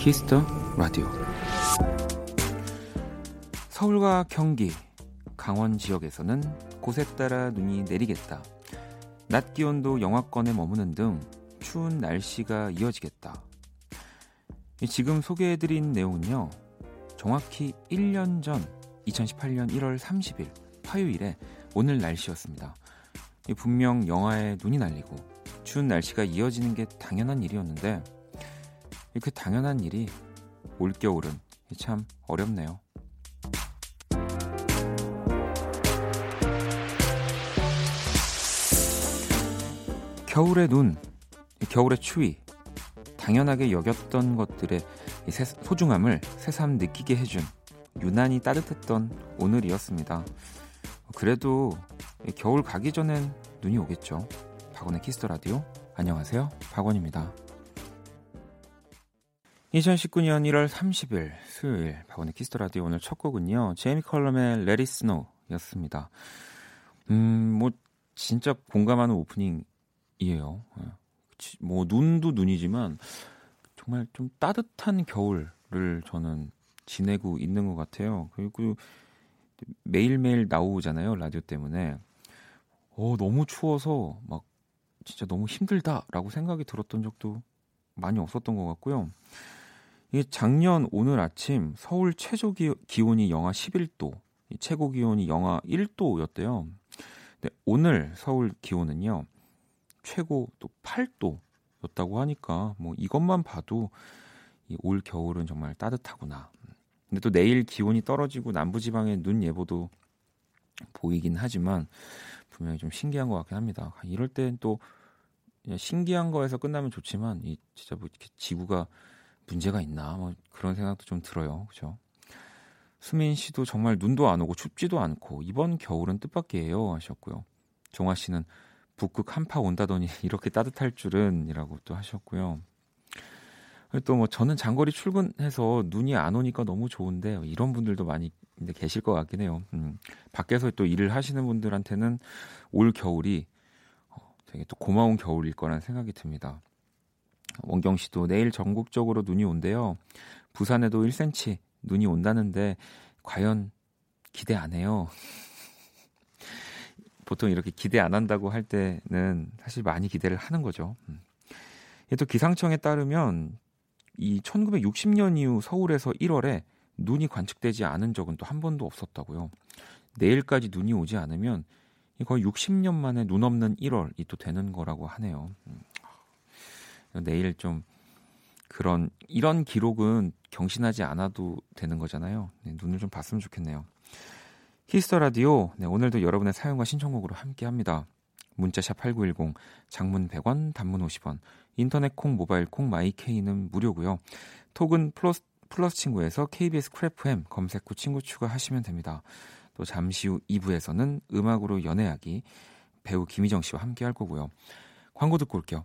키스 더 라디오 서울과 경기, 강원 지역에서는 곳에 따라 눈이 내리겠다. 낮 기온도 영하권에 머무는 등 추운 날씨가 이어지겠다. 지금 소개해드린 내용은요. 정확히 1년 전 2018년 1월 30일 화요일에 오늘 날씨였습니다. 분명 영하에 눈이 날리고 추운 날씨가 이어지는 게 당연한 일이었는데 그 당연한 일이 올겨울은 참 어렵네요. 겨울의 눈, 겨울의 추위, 당연하게 여겼던 것들의 소중함을 새삼 느끼게 해준 유난히 따뜻했던 오늘이었습니다. 그래도 겨울 가기 전엔 눈이 오겠죠. 박원의 키스 더 라디오. 안녕하세요. 박원입니다. 2019년 1월 30일 수요일 박원의 키스 더 라디오 오늘 첫 곡은요. 제이미 컬럼의 Let It Snow 였습니다. 음, 뭐 진짜 공감하는 오프닝이에요. 예. 뭐 눈도 눈이지만 정말 좀 따뜻한 겨울을 저는 지내고 있는 것 같아요. 그리고 매일매일 나오잖아요. 라디오 때문에. 어, 너무 추워서 막 진짜 너무 힘들다라고 생각이 들었던 적도 많이 없었던 것 같고요. 이게 작년 오늘 아침 서울 최저 기온이 영하 11도, 최고 기온이 영하 1도였대요. 근데 오늘 서울 기온은요. 최고 또 8도였다고 하니까 뭐 이것만 봐도 올 겨울은 정말 따뜻하구나. 근데 또 내일 기온이 떨어지고 남부지방에 눈 예보도 보이긴 하지만 분명히 좀 신기한 것 같긴 합니다. 이럴 땐 또 신기한 거에서 끝나면 좋지만 이 진짜 뭐 이렇게 지구가 문제가 있나 뭐 그런 생각도 좀 들어요. 그죠? 수민 씨도 정말 눈도 안 오고 춥지도 않고 이번 겨울은 뜻밖이에요 하셨고요. 종아 씨는 북극 한파 온다더니 이렇게 따뜻할 줄은이라고 또 하셨고요. 또 뭐 저는 장거리 출근해서 눈이 안 오니까 너무 좋은데 이런 분들도 많이 계실 것 같긴 해요. 음, 밖에서 또 일을 하시는 분들한테는 올 겨울이 어, 되게 또 고마운 겨울일 거라는 생각이 듭니다. 원경 씨도 내일 전국적으로 눈이 온대요. 부산에도 1cm 눈이 온다는데 과연 기대 안 해요. 보통 이렇게 기대 안 한다고 할 때는 사실 많이 기대를 하는 거죠. 음. 또 기상청에 따르면 이 1960년 이후 서울에서 1월에 눈이 관측되지 않은 적은 또 한 번도 없었다고요. 내일까지 눈이 오지 않으면 거의 60년 만에 눈 없는 1월이 또 되는 거라고 하네요. 음. 내일 좀 그런 이런 기록은 경신하지 않아도 되는 거잖아요. 네, 눈을 좀 봤으면 좋겠네요. 히스터 라디오 네, 오늘도 여러분의 사용과 신청곡으로 함께합니다. 문자샵 8910 장문 100원 단문 50원 인터넷 콩 모바일 콩 my K는 무료고요. 톡은 플러스, 플러스 친구에서 KBS Cool FM 검색 후 친구 추가하시면 됩니다. 또 잠시 후 2부에서는 음악으로 연애하기 배우 김희정 씨와 함께 할 거고요. 광고 듣고 올게요.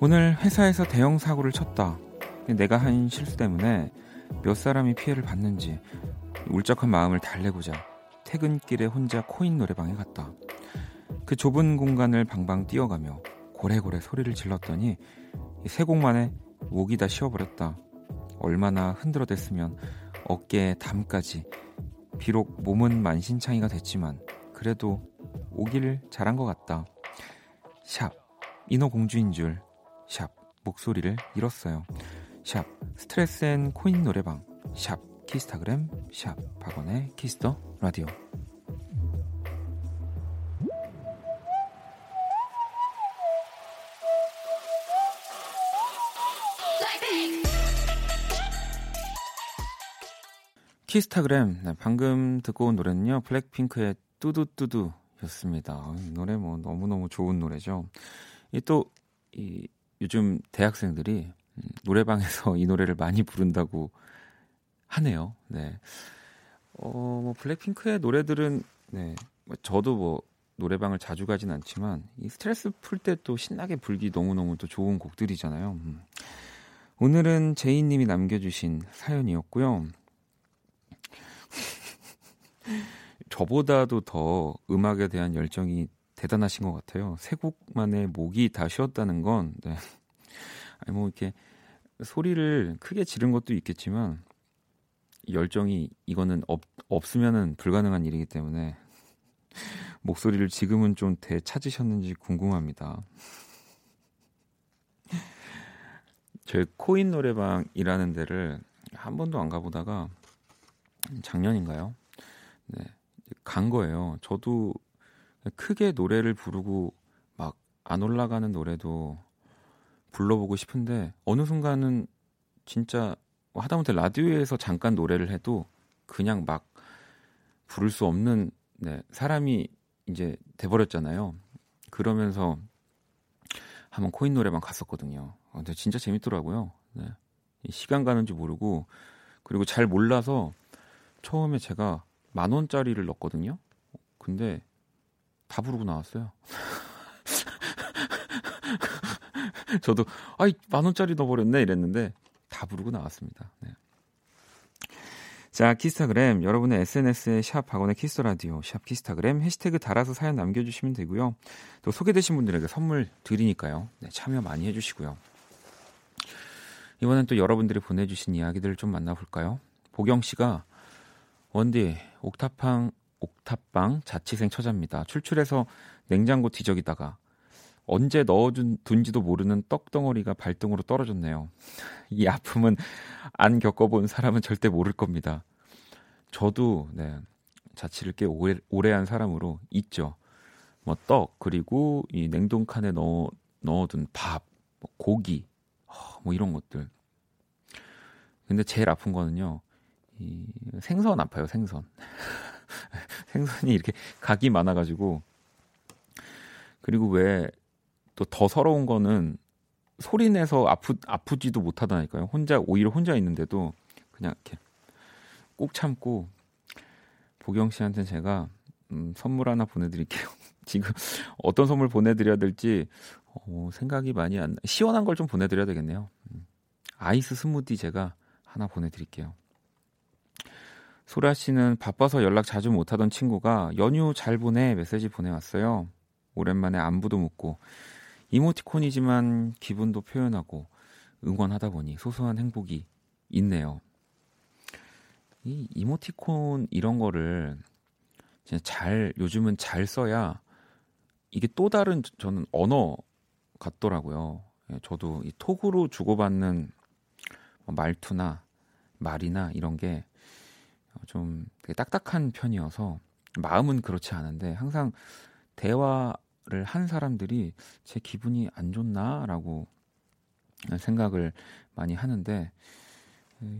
오늘 회사에서 대형 사고를 쳤다. 내가 한 실수 때문에 몇 사람이 피해를 받는지 울적한 마음을 달래고자 퇴근길에 혼자 코인 노래방에 갔다. 그 좁은 공간을 방방 뛰어가며 고래고래 소리를 질렀더니 세 곡 만에 목이 다 쉬어버렸다. 얼마나 흔들어댔으면 어깨에 담까지 비록 몸은 만신창이가 됐지만 그래도 오기를 잘한 것 같다. 샵 인어공주인 줄 샵 목소리를 잃었어요. 샵 스트레스엔 코인 노래방 샵 키스타그램 샵 박원의 키스 더 라디오 키스타그램 네, 방금 듣고 온 노래는요 블랙핑크의 뚜두뚜두였습니다. 이 노래 뭐 너무 너무 좋은 노래죠. 이 또이 요즘 대학생들이 음, 노래방에서 이 노래를 많이 부른다고 하네요. 네. 어, 뭐 블랙핑크의 노래들은 네. 뭐 저도 뭐 노래방을 자주 가진 않지만 이 스트레스 풀 때 또 신나게 부르기 너무너무 또 좋은 곡들이잖아요. 음. 오늘은 제이 님이 남겨 주신 사연이었고요. 저보다도 더 음악에 대한 열정이 대단하신 것 같아요. 세 곡만에 목이 다 쉬었다는 건, 네. 아니, 뭐, 이렇게 소리를 크게 지른 것도 있겠지만, 열정이 이거는 없, 없으면은 불가능한 일이기 때문에, 목소리를 지금은 좀 되찾으셨는지 궁금합니다. 제 코인 노래방이라는 데를 한 번도 안 가보다가 작년인가요? 네, 간 거예요. 저도 크게 노래를 부르고 막 안 올라가는 노래도 불러보고 싶은데 어느 순간은 진짜 하다못해 라디오에서 잠깐 노래를 해도 그냥 막 부를 수 없는 네, 사람이 이제 돼버렸잖아요. 그러면서 한번 코인 노래방 갔었거든요. 근데 진짜 재밌더라고요. 네. 시간 가는 줄 모르고 그리고 잘 몰라서 처음에 제가 만 원짜리를 넣었거든요. 근데 다 부르고 나왔어요. 저도 아이 만 원짜리 넣어버렸네 이랬는데 다 부르고 나왔습니다. 네. 자, 키스타그램 여러분의 SNS에 샵 박원의 키스 라디오 샵 키스타그램 해시태그 달아서 사연 남겨주시면 되고요. 또 소개되신 분들에게 선물 드리니까요. 네, 참여 많이 해주시고요. 이번엔 또 여러분들이 보내주신 이야기들을 좀 만나볼까요? 보경 씨가 원디 옥탑방 옥탑방 자취생 처자입니다. 출출해서 냉장고 뒤적이다가 언제 넣어둔지도 모르는 떡덩어리가 발등으로 떨어졌네요. 이 아픔은 안 겪어본 사람은 절대 모를 겁니다. 저도 네, 자취를 꽤 오래, 오래 한 사람으로 있죠. 뭐 떡 그리고 이 냉동칸에 넣어 넣어둔 밥, 뭐 고기, 뭐 이런 것들. 근데 제일 아픈 거는요. 이 생선 아파요, 생선. 생선이 이렇게 각이 많아가지고. 그리고 왜 또 더 서러운 거는 소리 내서 아프, 아프지도 못하다니까요. 혼자, 오히려 혼자 있는데도 그냥 이렇게 꼭 참고 보경 씨한테 제가 음, 선물 하나 보내드릴게요. 지금 어떤 선물 보내드려야 될지 어, 생각이 많이 안 나. 시원한 걸 좀 보내드려야 되겠네요. 음. 아이스 스무디 제가 하나 보내드릴게요. 소라 씨는 바빠서 연락 자주 못하던 친구가 연휴 잘 보내 메시지 보내왔어요. 오랜만에 안부도 묻고 이모티콘이지만 기분도 표현하고 응원하다 보니 소소한 행복이 있네요. 이 이모티콘 이런 거를 진짜 잘 요즘은 잘 써야 이게 또 다른 저는 언어 같더라고요. 예, 저도 이 톡으로 주고받는 뭐 말투나 말이나 이런 게 좀 되게 딱딱한 편이어서 마음은 그렇지 않은데 항상 대화를 한 사람들이 제 기분이 안 좋나라고 생각을 많이 하는데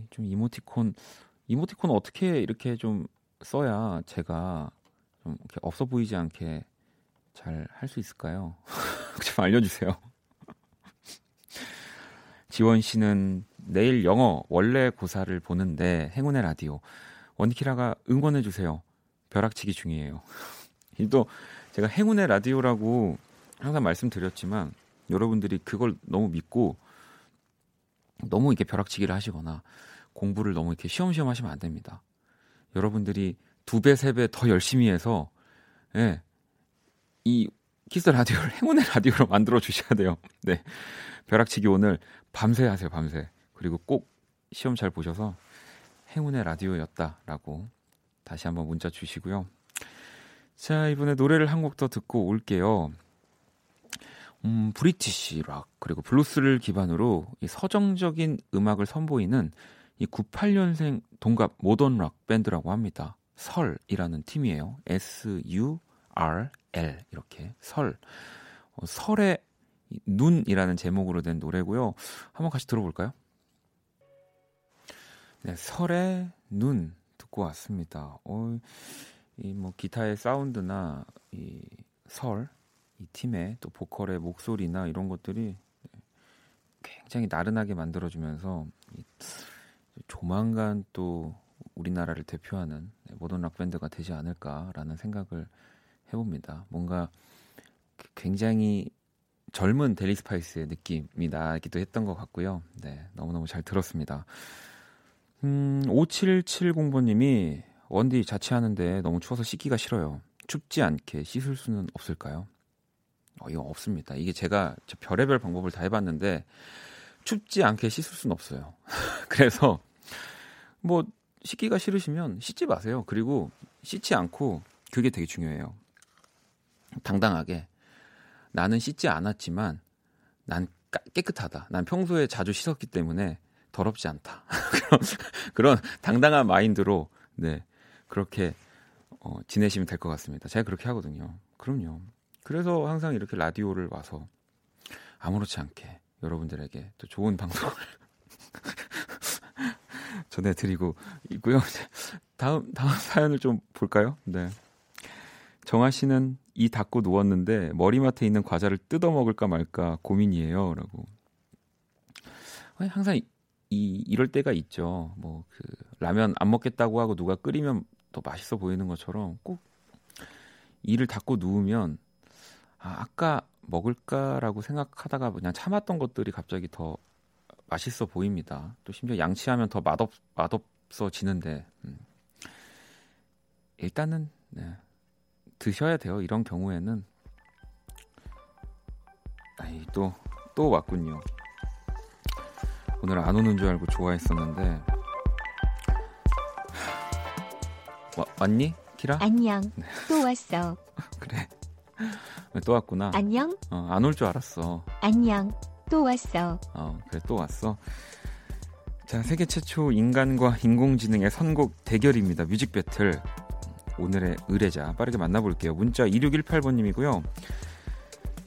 좀 이모티콘 이모티콘 어떻게 이렇게 좀 써야 제가 좀 이렇게 없어 보이지 않게 잘 할 수 있을까요? 좀 알려주세요. 지원 씨는 내일 영어 원래 고사를 보는데 행운의 라디오 원키라가 응원해 주세요. 벼락치기 중이에요. 또 제가 행운의 라디오라고 항상 말씀드렸지만 여러분들이 그걸 너무 믿고 너무 이렇게 벼락치기를 하시거나 공부를 너무 이렇게 시험시험 하시면 안 됩니다. 여러분들이 두 배, 세 배 더 열심히 해서 예. 이 키스 라디오를 행운의 라디오로 만들어 주셔야 돼요. 네. 벼락치기 오늘 밤새 하세요, 밤새. 그리고 꼭 시험 잘 보셔서 행운의 라디오였다라고 다시 한번 문자 주시고요. 자, 이번에 노래를 한 곡 더 듣고 올게요. 음, British rock 그리고 블루스를 기반으로 이 서정적인 음악을 선보이는 이 98년생 동갑 modern rock 밴드라고 합니다. 설이라는 팀이에요. S U R L 이렇게 설. 어, 설의 눈이라는 제목으로 된 노래고요. 한번 같이 들어볼까요? 네, 설의 눈 듣고 왔습니다. 어, 이뭐 기타의 사운드나 이 설, 이 팀의 또 보컬의 목소리나 이런 것들이 굉장히 나른하게 만들어주면서 조만간 또 우리나라를 대표하는 모던 락 밴드가 되지 않을까라는 생각을 해봅니다. 뭔가 굉장히 젊은 델리 스파이스의 느낌이 나기도 했던 것 같고요. 네, 너무너무 잘 들었습니다. 음, 5770번님이 원디 자취하는데 너무 추워서 씻기가 싫어요. 춥지 않게 씻을 수는 없을까요? 어, 이거 없습니다. 이게 제가 별의별 방법을 다 해봤는데 춥지 않게 씻을 수는 없어요. 그래서 뭐 씻기가 싫으시면 씻지 마세요. 그리고 씻지 않고 그게 되게 중요해요. 당당하게 나는 씻지 않았지만 난 깨끗하다. 난 평소에 자주 씻었기 때문에 더럽지 않다. 그런, 그런 당당한 마인드로 네 그렇게 어, 지내시면 될 것 같습니다. 제가 그렇게 하거든요. 그럼요. 그래서 항상 이렇게 라디오를 와서 아무렇지 않게 여러분들에게 또 좋은 방송을 전해드리고 있고요. 다음 다음 사연을 좀 볼까요? 네. 정아 씨는 이 닫고 누웠는데 머리맡에 있는 과자를 뜯어 먹을까 말까 고민이에요 라고. 항상 이 이럴 때가 있죠. 뭐 그 라면 안 먹겠다고 하고 누가 끓이면 더 맛있어 보이는 것처럼 꼭 이를 닫고 누우면 아, 아까 먹을까라고 생각하다가 그냥 참았던 것들이 갑자기 더 맛있어 보입니다. 또 심지어 양치하면 더 맛없 맛없어지는데 음. 일단은 네. 드셔야 돼요. 이런 경우에는 아이 또또 왔군요. 오늘 안 오는 줄 알고 좋아했었는데 와, 왔니? 키라? 안녕. 네. 또 왔어. 그래. 또 왔구나. 안녕. 어, 안 올 줄 알았어. 안녕. 또 왔어. 어, 그래 또 왔어. 자, 세계 최초 인간과 인공지능의 선곡 대결입니다. music battle. 오늘의 의뢰자 빠르게 만나볼게요. 문자 2618번님이고요.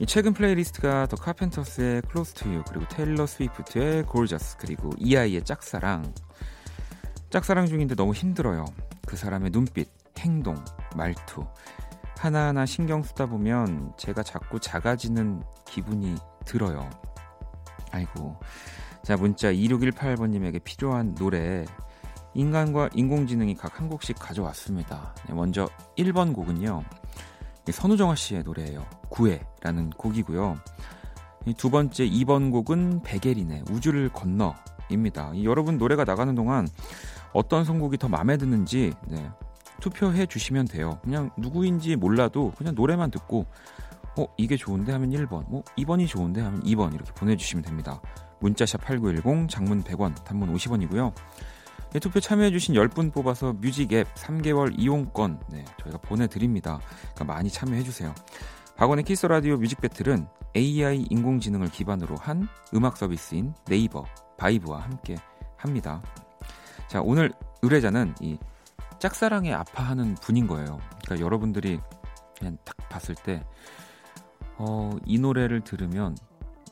이 최근 playlist가 더 카펜터스의 Close to You 그리고 테일러 스위프트의 Gorgeous 그리고 이아이의 짝사랑 짝사랑 중인데 너무 힘들어요. 그 사람의 눈빛, 행동, 말투 하나하나 신경 쓰다 보면 제가 자꾸 작아지는 기분이 들어요. 아이고. 자, 문자 2618번님에게 필요한 노래 인간과 인공지능이 각 한 곡씩 가져왔습니다. 네, 먼저 1번 곡은요. 선우정아 씨의 노래예요. 구애라는 곡이고요. 두 번째 2번 곡은 베게린의 우주를 건너입니다. 여러분 노래가 나가는 동안 어떤 선곡이 더 마음에 드는지 네, 투표해 주시면 돼요. 그냥 누구인지 몰라도 그냥 노래만 듣고 어 이게 좋은데 하면 1번, 뭐 2번이 좋은데 하면 2번 이렇게 보내주시면 됩니다. 문자샵 8910, 장문 100원, 단문 50원이고요. 네, 투표 참여해주신 10분 뽑아서 music 앱 3개월 이용권 네, 저희가 보내드립니다. 그러니까 많이 참여해주세요. 박원의 키스 라디오 music battle은 AI 인공지능을 기반으로 한 음악 서비스인 네이버 바이브와 함께 합니다. 자 오늘 의뢰자는 이 짝사랑에 아파하는 분인 거예요. 그러니까 여러분들이 그냥 딱 봤을 때, 어, 이 노래를 들으면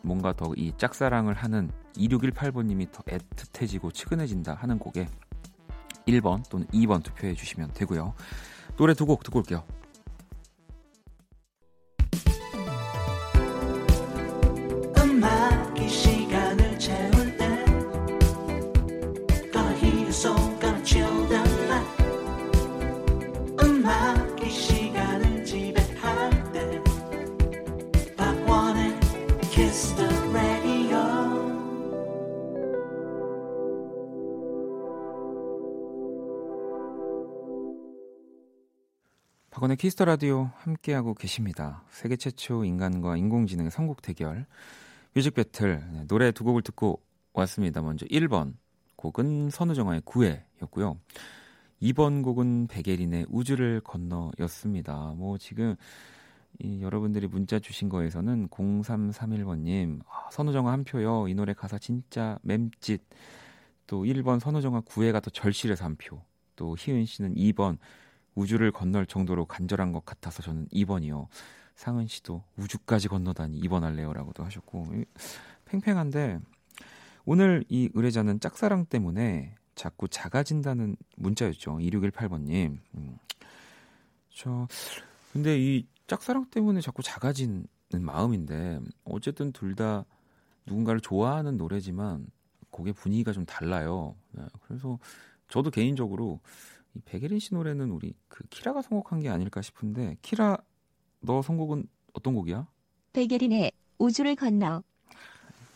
뭔가 더 이 짝사랑을 하는 2618번님이 더 애틋해지고 측은해진다 하는 곡에 1번 또는 2번 투표해 주시면 되고요. 노래 두 곡 듣고 올게요. 박원의 키스 더 라디오 함께하고 계십니다. 세계 최초 인간과 인공지능의 선곡 대결 music battle 네, 노래 두 곡을 듣고 왔습니다. 먼저 1번 곡은 선우정아의 구애였고요. 2번 곡은 백예린의 우주를 건너 였습니다. 뭐 지금 이 여러분들이 문자 주신 거에서는 0331번님 아, 선우정아 한 표요. 이 노래 가사 진짜 맴찢. 또 1번 선우정아 구애가 더 절실해서 한 표. 또 희은 씨는 2번 우주를 건널 정도로 간절한 것 같아서 저는 2번이요. 상은 씨도 우주까지 건너다니 2번 할래요라고도 하셨고 팽팽한데 오늘 이 의뢰자는 짝사랑 때문에 자꾸 작아진다는 문자였죠. 2618번님. 음. 저, 근데 이 짝사랑 때문에 자꾸 작아지는 마음인데, 어쨌든 둘 다 누군가를 좋아하는 노래지만, 곡의 분위기가 좀 달라요. 네, 그래서 저도 개인적으로 이 백예린 씨 노래는 우리 그 키라가 선곡한 게 아닐까 싶은데, 키라, 너 선곡은 어떤 곡이야? 백예린의 우주를 건너.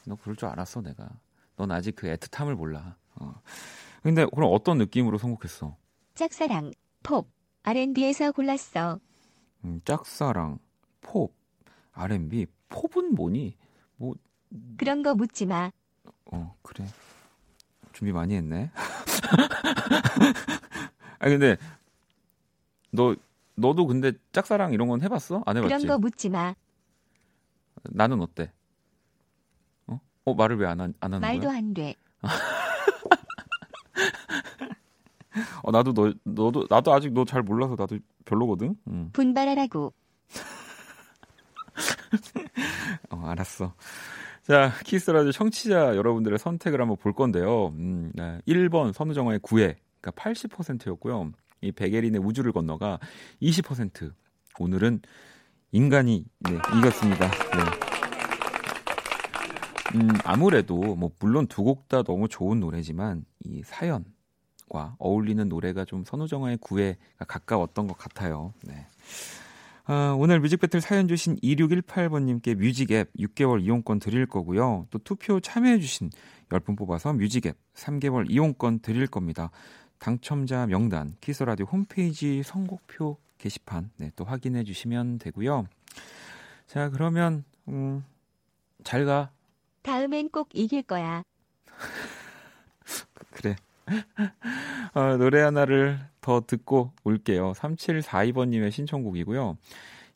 너 그럴 줄 알았어, 내가. 넌 아직 그 애틋함을 몰라. 어. 근데 그럼 어떤 느낌으로 선곡했어? 짝사랑, 팝, R&B에서 골랐어. 음, 짝사랑, 팝, R&B, pop은 뭐니? 뭐 그런 거 묻지 마. 어, 그래. 준비 많이 했네. 아 근데 너 너도 근데 짝사랑 이런 건 해봤어? 안 해봤지? 그런 거 묻지 마. 나는 어때? 어? 어 말을 왜 안 안 하는 말도 거야? 안 돼. 어 나도 너 너도 나도 아직 너 잘 몰라서 나도 별로거든. 응. 분발하라고. 어 알았어. 자 키스 라디오 청취자 여러분들의 선택을 한번 볼 건데요. 음, 네. 1번 선우정아의 구애 그러니까 80%였고요. 이 백예린의 우주를 건너가 20%. 오늘은 인간이 네, 이겼습니다. 네. 음, 아무래도 뭐 물론 두 곡 다 너무 좋은 노래지만 이 사연과 어울리는 노래가 좀 선우정아의 구애가 가까웠던 것 같아요. 네. 아, 오늘 music battle 사연 주신 2618번님께 music 앱 6개월 이용권 드릴 거고요. 또 투표 참여해 주신 10분 뽑아서 music 앱 3개월 이용권 드릴 겁니다. 당첨자 명단 키스라디오 홈페이지 선곡표 게시판 네, 또 확인해 주시면 되고요. 자, 그러면 음, 잘 가. 다음엔 꼭 이길 거야. 그래. 어, 노래 하나를 더 듣고 올게요. 3742번님의 신청곡이고요.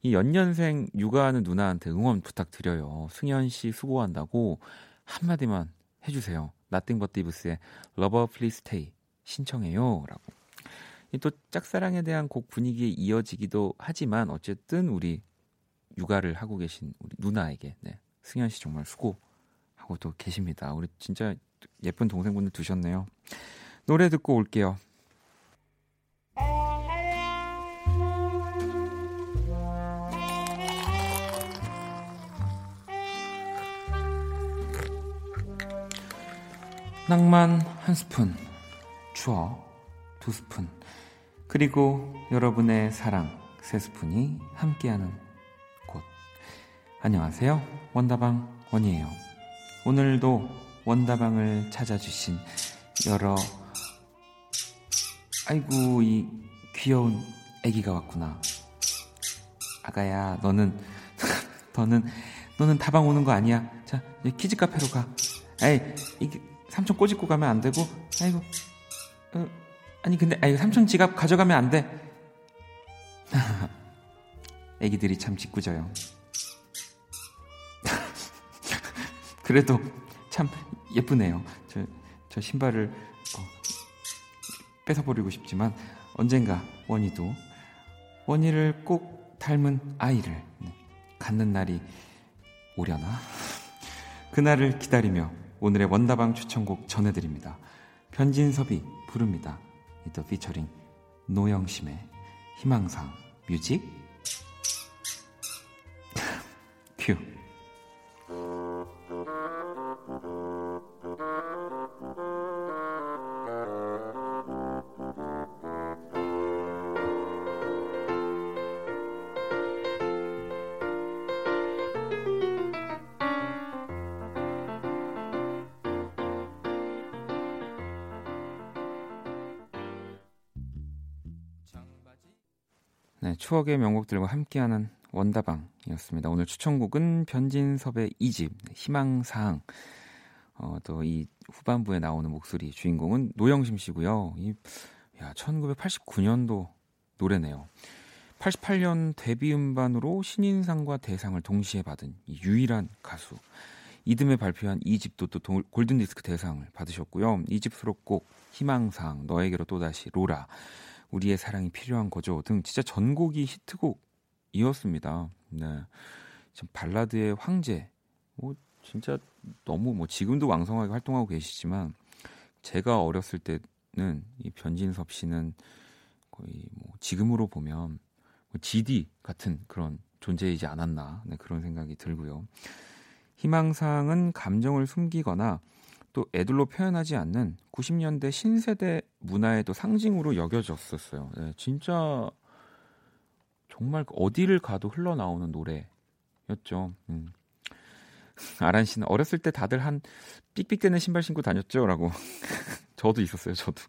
이 연년생 육아하는 누나한테 응원 부탁드려요. 승현 씨 수고한다고 한마디만 해주세요. But Thieves의 Lover Please Stay 신청해요. 라고. 또 짝사랑에 대한 곡 분위기에 이어지기도 하지만 어쨌든 우리 육아를 하고 계신 우리 누나에게 네, 승현 씨 정말 수고하고 또 계십니다. 우리 진짜 예쁜 동생분들 두셨네요. 노래 듣고 올게요. 낭만 한 스푼, 추억 두 스푼, 그리고 여러분의 사랑 세 스푼이 함께하는 곳. 안녕하세요. 원다방 원이에요. 오늘도 원다방을 찾아주신 여러 아이고 이 귀여운 아기가 왔구나. 아가야 너는 너는 너는 다방 오는 거 아니야. 자 키즈 카페로 가. 에이 이게 삼촌 꼬집고 가면 안 되고. 아이고 어, 아니 근데 아이 삼촌 지갑 가져가면 안 돼. 애기들이 참 짓궂어요. 그래도 참 예쁘네요. 저, 저 신발을 어, 뺏어버리고 싶지만 언젠가 원희도 원희를 꼭 닮은 아이를 갖는 날이 오려나? 그날을 기다리며 오늘의 원다방 추천곡 전해드립니다. 변진섭이 부릅니다. 이더 피처링 노영심의 희망상 뮤직 큐 네, 추억의 명곡들과 함께하는 원다방이었습니다. 오늘 추천곡은 변진섭의 이집 희망사항. 어, 또 이 후반부에 나오는 목소리 주인공은 노영심 씨고요. 이 야, 1989년도 노래네요. 88년 데뷔 음반으로 신인상과 대상을 동시에 받은 유일한 가수. 이듬해 발표한 이집도 또 골든 디스크 대상을 받으셨고요. 이집 수록곡 희망사항, 너에게로 또다시 로라. 우리의 사랑이 필요한 거죠 등 진짜 전곡이 히트곡이었습니다. 네. 참 발라드의 황제. 뭐 진짜 너무 뭐 지금도 왕성하게 활동하고 계시지만 제가 어렸을 때는 이 변진섭 씨는 거의 뭐 지금으로 보면 뭐 GD 같은 그런 존재이지 않았나 네, 그런 생각이 들고요. 희망사항은 감정을 숨기거나 또 애들로 표현하지 않는 90년대 신세대 문화에도 상징으로 여겨졌었어요. 네, 진짜 정말 어디를 가도 흘러나오는 노래였죠. 음. 아란 씨는 어렸을 때 다들 한 삑삑대는 신발 신고 다녔죠라고. 저도 있었어요. 저도.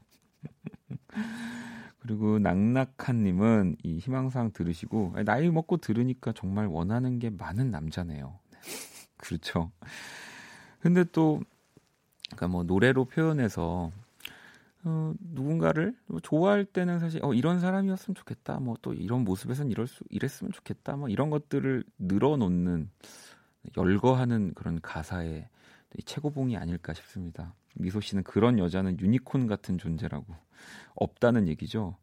그리고 낙낙한님은 이 희망사항 들으시고 나이 먹고 들으니까 정말 원하는 게 많은 남자네요. 그렇죠. 근데 또 그러니까 뭐 노래로 표현해서 어, 누군가를 좋아할 때는 사실 어, 이런 사람이었으면 좋겠다. 뭐 또 이런 모습에선 이럴 수 이랬으면 좋겠다. 뭐 이런 것들을 늘어놓는 열거하는 그런 가사의 최고봉이 아닐까 싶습니다. 미소 씨는 그런 여자는 유니콘 같은 존재라고 없다는 얘기죠.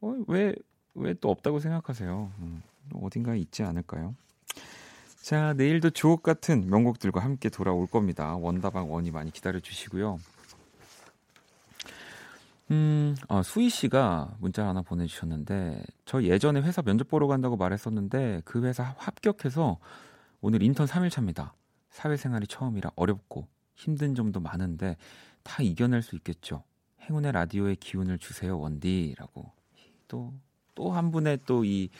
어, 왜 왜 또 없다고 생각하세요? 음, 어딘가에 있지 않을까요? 자, 내일도 주옥 같은 명곡들과 함께 돌아올 겁니다. 원다방 원이 많이 기다려 주시고요. 음, 아, 수희 씨가 문자 하나 보내주셨는데, 저 예전에 회사 면접 보러 간다고 말했었는데, 그 회사 합격해서 오늘 인턴 3일 차입니다. 사회생활이 처음이라 어렵고 힘든 점도 많은데, 다 이겨낼 수 있겠죠. 행운의 라디오에 기운을 주세요, 원디라고. 또, 또 한 분의 또 이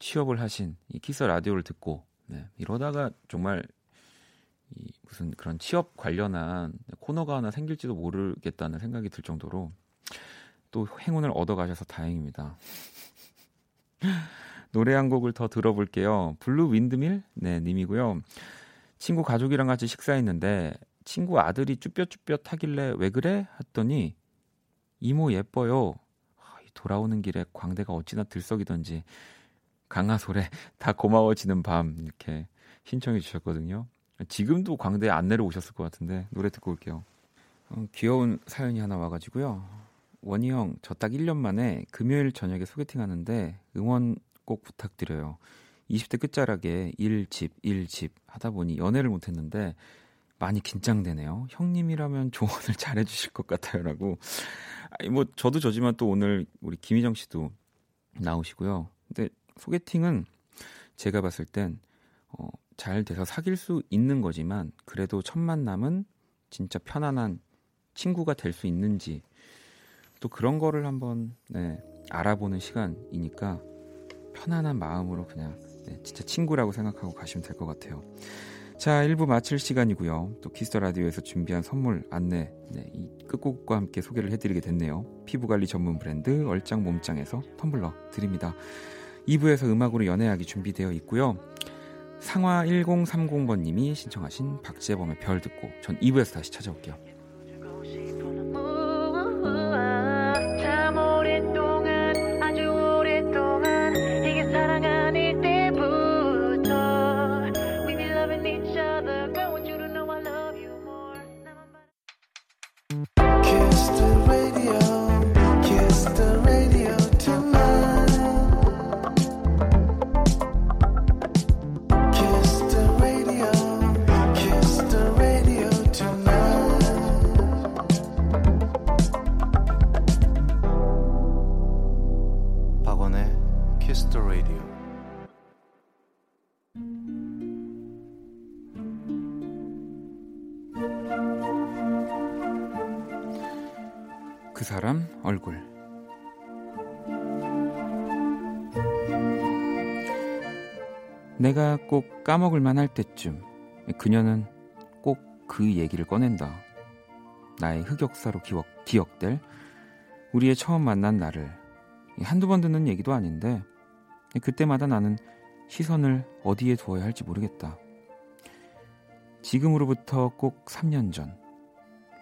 취업을 하신 이 키스 더 라디오를 듣고, 네, 이러다가 정말 이 무슨 그런 취업 관련한 코너가 하나 생길지도 모르겠다는 생각이 들 정도로 또 행운을 얻어 가셔서 다행입니다. 노래 한 곡을 더 들어볼게요. 블루 윈드밀? 네, 님이고요. 친구 가족이랑 같이 식사했는데 친구 아들이 쭈뼛쭈뼛 하길래 왜 그래? 했더니 이모 예뻐요. 아, 돌아오는 길에 광대가 어찌나 들썩이던지 강하솔에 다 고마워지는 밤 이렇게 신청해 주셨거든요. 지금도 광대에 안 내려오셨을 것 같은데 노래 듣고 올게요. 어, 귀여운 사연이 하나 와가지고요. 원희 형, 저 딱 1년 만에 금요일 저녁에 소개팅 하는데 응원 꼭 부탁드려요. 20대 끝자락에 1집, 1집 하다 보니 연애를 못했는데 많이 긴장되네요. 형님이라면 조언을 잘해주실 것 같아요 라고. 아니 뭐 저도 저지만 또 오늘 우리 김희정 씨도 나오시고요. 근데 소개팅은 제가 봤을 땐 어, 잘 돼서 사귈 수 있는 거지만 그래도 첫 만남은 진짜 편안한 친구가 될 수 있는지 또 그런 거를 한번 네, 알아보는 시간이니까 편안한 마음으로 그냥 네, 진짜 친구라고 생각하고 가시면 될 것 같아요. 자, 1부 마칠 시간이고요. 또 키스 더 라디오에서 준비한 선물 안내 네, 이 끝곡과 함께 소개를 해드리게 됐네요. 피부관리 전문 브랜드 얼짱 몸짱에서 텀블러 드립니다. 2부에서 음악으로 연애하기 준비되어 있고요. 상화 1030번님이 신청하신 박재범의 별 듣고 전 2부에서 다시 찾아올게요. 내가 꼭 까먹을 만할 때쯤 그녀는 꼭 그 얘기를 꺼낸다. 나의 흑역사로 기억, 기억될 우리의 처음 만난 날을 한두 번 듣는 얘기도 아닌데 그때마다 나는 시선을 어디에 두어야 할지 모르겠다. 지금으로부터 꼭 3년 전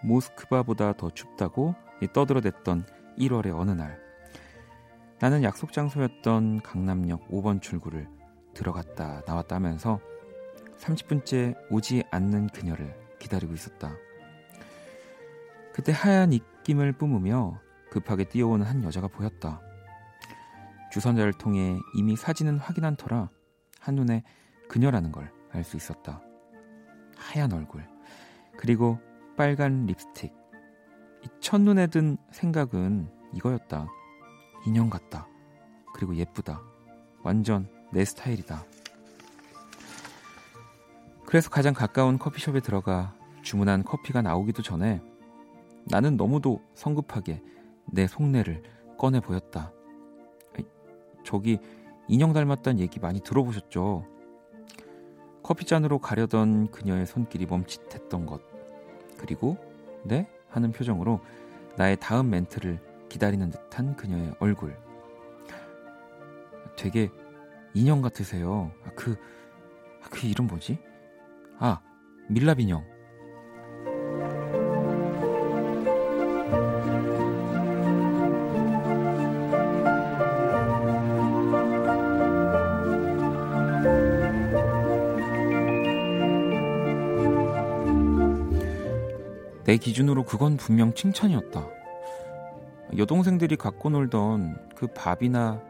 모스크바보다 더 춥다고 떠들어댔던 1월의 어느 날 나는 약속 장소였던 강남역 5번 출구를 들어갔다 나왔다 하면서 30분째 오지 않는 그녀를 기다리고 있었다. 그때 하얀 입김을 뿜으며 급하게 뛰어오는 한 여자가 보였다. 주선자를 통해 이미 사진은 확인한 터라 한눈에 그녀라는 걸 알 수 있었다. 하얀 얼굴, 그리고 빨간 립스틱, 첫눈에 든 생각은 이거였다. 인형 같다. 그리고 예쁘다. 완전 내 스타일이다. 그래서 가장 가까운 커피숍에 들어가 주문한 커피가 나오기도 전에 나는 너무도 성급하게 내 속내를 꺼내 보였다. 저기 인형 닮았다는 얘기 많이 들어보셨죠? 커피잔으로 가려던 그녀의 손길이 멈칫했던 것. 그리고 네? 하는 표정으로 나의 다음 멘트를 기다리는 듯한 그녀의 얼굴. 되게 인형 같으세요. 아, 그, 아, 그 이름 뭐지? 아, 밀랍 인형. 내 기준으로 그건 분명 칭찬이었다. 여동생들이 갖고 놀던 그 밥이나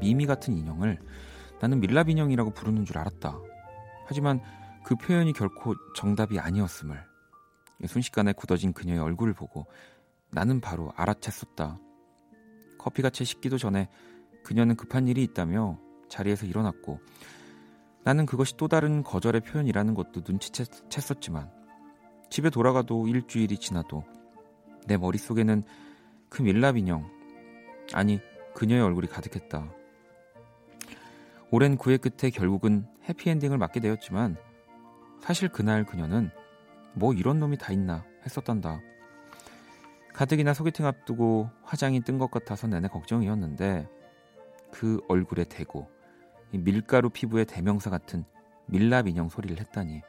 미미 같은 인형을 나는 밀랍 인형이라고 부르는 줄 알았다. 하지만 그 표현이 결코 정답이 아니었음을 순식간에 굳어진 그녀의 얼굴을 보고 나는 바로 알아챘었다. 커피가 채 식기도 전에 그녀는 급한 일이 있다며 자리에서 일어났고 나는 그것이 또 다른 거절의 표현이라는 것도 눈치챘었지만 집에 돌아가도 일주일이 지나도 내 머릿속에는 그 밀랍 인형, 아니, 그녀의 얼굴이 가득했다. 오랜 구애 끝에 결국은 해피엔딩을 맞게 되었지만 사실 그날 그녀는 뭐 이런 놈이 다 있나 했었단다. 가뜩이나 소개팅 앞두고 화장이 뜬 것 같아서 내내 걱정이었는데 그 얼굴에 대고 밀가루 피부의 대명사 같은 밀랍 인형 소리를 했다니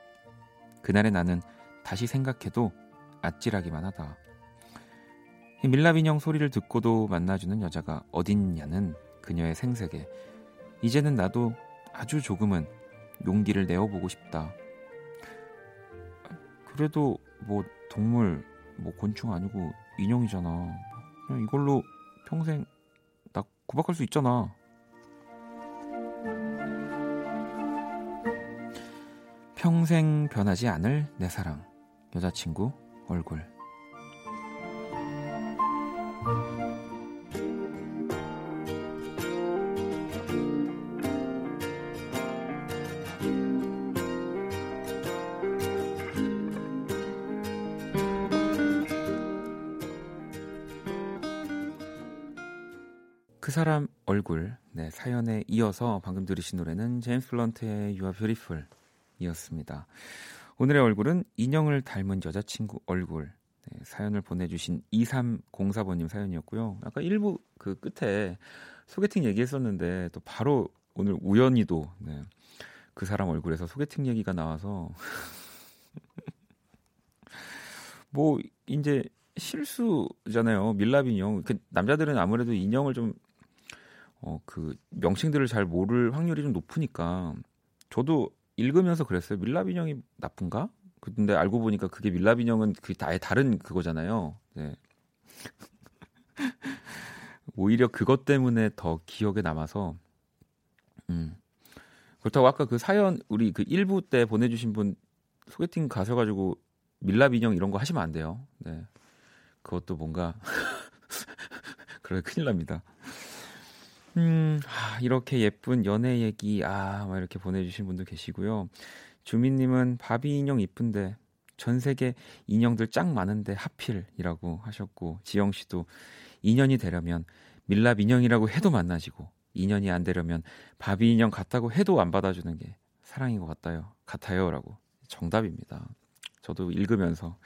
그날의 나는 다시 생각해도 아찔하기만 하다. 밀랍 인형 소리를 듣고도 만나주는 여자가 어딨냐는 그녀의 생색에 이제는 나도 아주 조금은 용기를 내어보고 싶다. 그래도 뭐 동물, 뭐 곤충 아니고 인형이잖아. 그냥 이걸로 평생 나 구박할 수 있잖아. 평생 변하지 않을 내 사랑. 여자친구 얼굴 얼굴 네, 사연에 이어서 방금 들으신 노래는 제임스 플런트의 You Are Beautiful 이었습니다. 오늘의 얼굴은 인형을 닮은 여자친구 얼굴. 네, 사연을 보내주신 2304번님 사연이었고요. 아까 일부 그 끝에 소개팅 얘기했었는데 또 바로 오늘 우연히도 네, 그 사람 얼굴에서 소개팅 얘기가 나와서 뭐 이제 실수잖아요. 밀랍 인형. 그 남자들은 아무래도 인형을 좀 어, 그 명칭들을 잘 모를 확률이 좀 높으니까 저도 읽으면서 그랬어요. 밀랍 인형이 나쁜가? 근데 알고 보니까 그게 밀랍 인형은 그 아예 다른 그거잖아요. 네. 오히려 그것 때문에 더 기억에 남아서 음. 그렇다고 아까 그 사연 우리 그 1부 때 보내주신 분 소개팅 가셔가지고 밀랍 인형 이런 거 하시면 안 돼요. 네. 그것도 뭔가 그래 큰일 납니다. 음, 아, 이렇게 예쁜 연애 얘기, 아, 막 이렇게 보내주신 분도 계시고요. 주민님은 바비 인형 이쁜데 전 세계 인형들 짱 많은데 하필이라고 하셨고, 지영 씨도 인연이 되려면 밀랍 인형이라고 해도 만나지고, 인연이 안 되려면 바비 인형 같다고 해도 안 받아주는 게 사랑인 것 같아요. 같아요라고. 정답입니다. 저도 읽으면서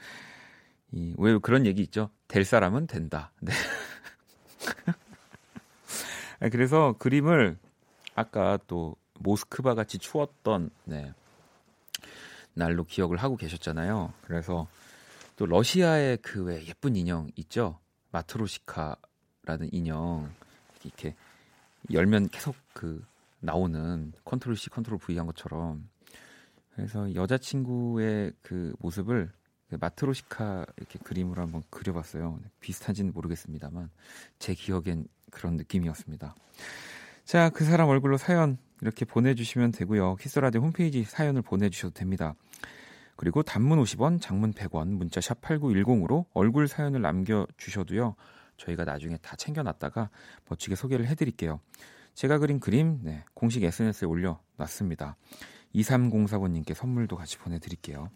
이, 왜 그런 얘기 있죠? 될 사람은 된다. 네. 네, 그래서 그림을 아까 또 모스크바 같이 추웠던 네, 날로 기억을 하고 계셨잖아요. 그래서 또 러시아의 그 왜 예쁜 인형 있죠? 마트로시카라는 인형 이렇게 열면 계속 그 나오는 Control C Control V 한 것처럼 그래서 여자친구의 그 모습을 그 마트로시카 이렇게 그림으로 한번 그려봤어요. 비슷한지는 모르겠습니다만 제 기억엔 그런 느낌이었습니다. 자, 그 사람 얼굴로 사연 이렇게 보내주시면 되고요. 키스라디오 홈페이지 사연을 보내주셔도 됩니다. 그리고 단문 50원, 장문 100원, 문자 샵 8910으로 얼굴 사연을 남겨주셔도요. 저희가 나중에 다 챙겨놨다가 멋지게 소개를 해드릴게요. 제가 그린 그림 네, 공식 SNS에 올려놨습니다. 2304번님께 선물도 같이 보내드릴게요.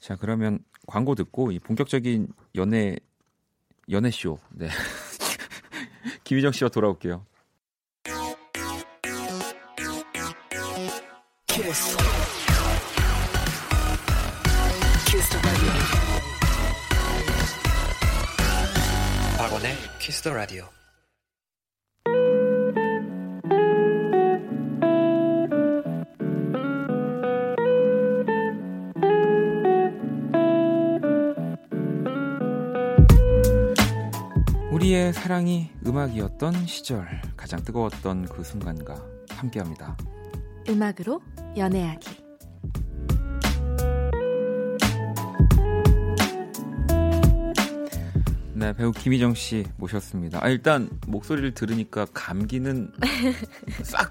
자 그러면 광고 듣고 이 본격적인 연애 연애 쇼 네. 김희정 씨와 돌아올게요. 키스. 키스 박원의 키스 더 라디오. 사랑이 음악이었던 시절 가장 뜨거웠던 그 순간과 함께합니다. 음악으로 연애하기 네, 배우 김희정 씨 모셨습니다. 아, 일단 목소리를 들으니까 감기는 싹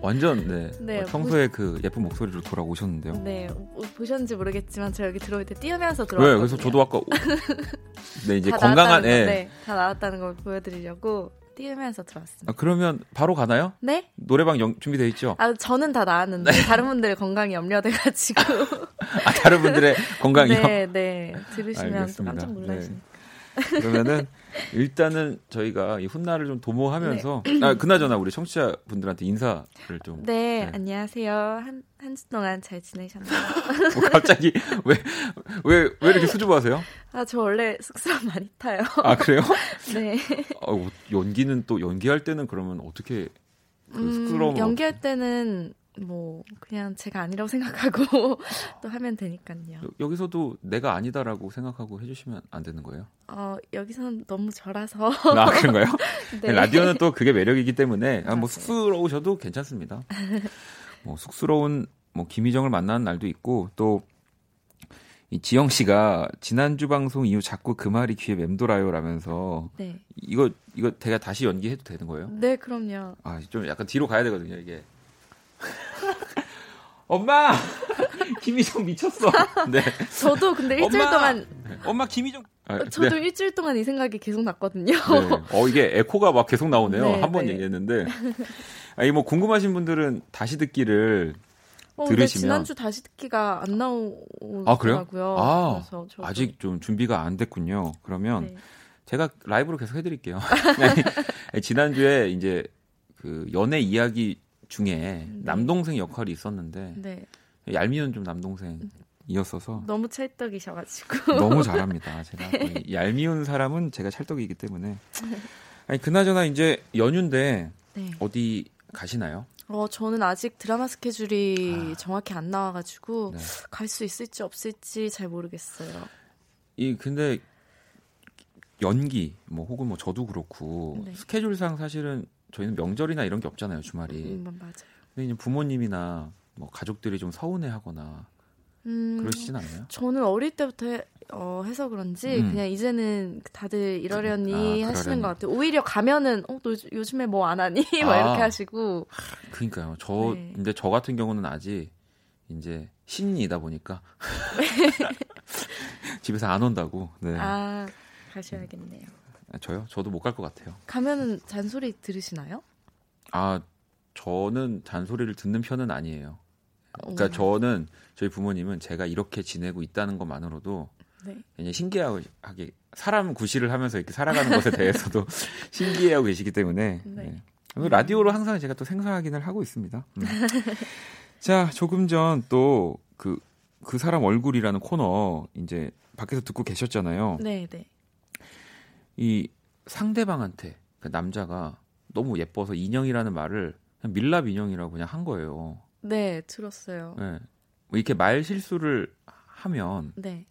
완전 네. 네 어, 평소에 보... 그 예쁜 목소리로 돌아오셨는데요. 네, 보셨는지 모르겠지만 제가 여기 들어올 때 뛰면서 들어왔거든요. 네, 그래서 저도 아까 네 이제 건강한 네. 네, 다 나왔다는 걸 보여드리려고 뛰면서 들어왔습니다. 아, 그러면 바로 가나요? 네. 노래방 영, 준비돼 있죠? 아, 저는 다 나왔는데 네. 다른 분들의 건강이 염려돼가지고. 아, 다른 분들의 건강이요? 네, 네. 들으시면 또 깜짝 놀라시니까. 네. 그러면은 일단은 저희가 이 훗날을 좀 도모하면서 네. 아 그나저나 우리 청취자 분들한테 인사를 좀 네, 네. 안녕하세요 한 한 주 동안 잘 지내셨나요? 뭐 갑자기 왜 왜 왜 이렇게 수줍어하세요? 아 저 원래 쑥스러움 많이 타요. 아 그래요? 네. 아, 연기는 또 연기할 때는 그러면 어떻게 그 음, 음, 연기할 때는 뭐 그냥 제가 아니라고 생각하고 또 하면 되니까요. 여기서도 내가 아니다라고 생각하고 해주시면 안 되는 거예요? 어 여기선 너무 저라서. 아 그런가요? 네. 라디오는 또 그게 매력이기 때문에 아, 뭐 쑥스러우셔도 괜찮습니다. 뭐 쑥스러운 뭐 김희정을 만나는 날도 있고 또. 이 지영 씨가 지난주 방송 이후 자꾸 그 말이 귀에 맴돌아요라면서 네. 이거 이거 제가 다시 연기해도 되는 거예요? 네, 그럼요. 아, 좀 약간 뒤로 가야 되거든요, 이게. 엄마! 김희정 미쳤어. 네. 저도 근데 일주일 엄마! 동안 엄마 김희정 아, 저도 네. 일주일 동안 이 생각이 계속 났거든요. 네. 어 이게 에코가 막 계속 나오네요. 네, 한번 네. 얘기했는데. 아니 뭐 궁금하신 분들은 다시 듣기를 어, 들으시면 지난주 다시 듣기가 안 나오더라고요. 아, 그래요? 아, 저도... 아직 좀 준비가 안 됐군요. 그러면 네. 제가 라이브로 계속 해드릴게요. 지난주에 이제 그 연애 이야기 중에 네. 남동생 역할이 있었는데 네. 얄미운 좀 남동생이었어서 너무 찰떡이셔가지고 너무 잘합니다. 제가 얄미운 사람은 제가 찰떡이기 때문에 아니 그나저나 이제 연휴인데 네. 어디 가시나요? 어 저는 아직 드라마 스케줄이 아. 정확히 안 나와가지고 네. 갈수 있을지 없을지 잘 모르겠어요. 이 근데 연기 뭐 혹은 뭐 저도 그렇고 네. 스케줄상 사실은 저희는 명절이나 이런 게 없잖아요 주말이. 음, 맞아요. 근데 이제 부모님이나 뭐 가족들이 좀 서운해하거나 음, 그러시진 않나요? 저는 어릴 때부터 해, 어, 해서 그런지 음. 그냥 이제는 다들 이러려니 아, 하시는 것 같아요. 오히려 가면은 어, 너 요즘에 뭐 안 하니? 막 아, 이렇게 하시고. 그러니까요. 저 네. 근데 저 같은 경우는 아직 이제 신이다 보니까 집에서 안 온다고. 네. 아 가셔야겠네요. 아, 저요? 저도 못 갈 것 같아요. 가면은 잔소리 들으시나요? 아, 저는 잔소리를 듣는 편은 아니에요. 그러니까 오. 저는 저희 부모님은 제가 이렇게 지내고 있다는 것만으로도 네. 신기하게 사람 구실을 하면서 이렇게 살아가는 것에 대해서도 신기해하고 계시기 때문에 네. 네. 라디오로 항상 제가 또 생사확인을 하고 있습니다. 음. 자, 조금 전또그그 사람 얼굴이라는 코너 이제 밖에서 듣고 계셨잖아요. 네, 네. 이 상대방한테 그 남자가 너무 예뻐서 인형이라는 말을 그냥 밀랍 인형이라고 그냥 한 거예요. 네, 들었어요. 네. 뭐 이렇게 말 실수를 하면 네.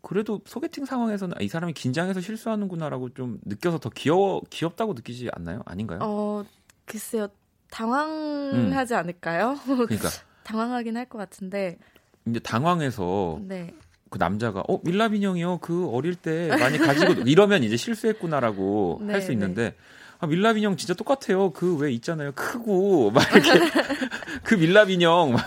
그래도 소개팅 상황에서는 이 사람이 긴장해서 실수하는구나라고 좀 느껴서 더 귀여워 귀엽다고 느끼지 않나요? 아닌가요? 어, 글쎄요. 당황하지 음. 않을까요? 그러니까 당황하긴 할 것 같은데. 이제 당황해서 네. 그 남자가 어 밀랍 인형이요 그 어릴 때 많이 가지고 이러면 이제 실수했구나라고 네, 할수 있는데 네. 아, 밀랍 인형 진짜 똑같아요. 그 왜 있잖아요. 크고 막 이렇게 그 밀랍 인형 막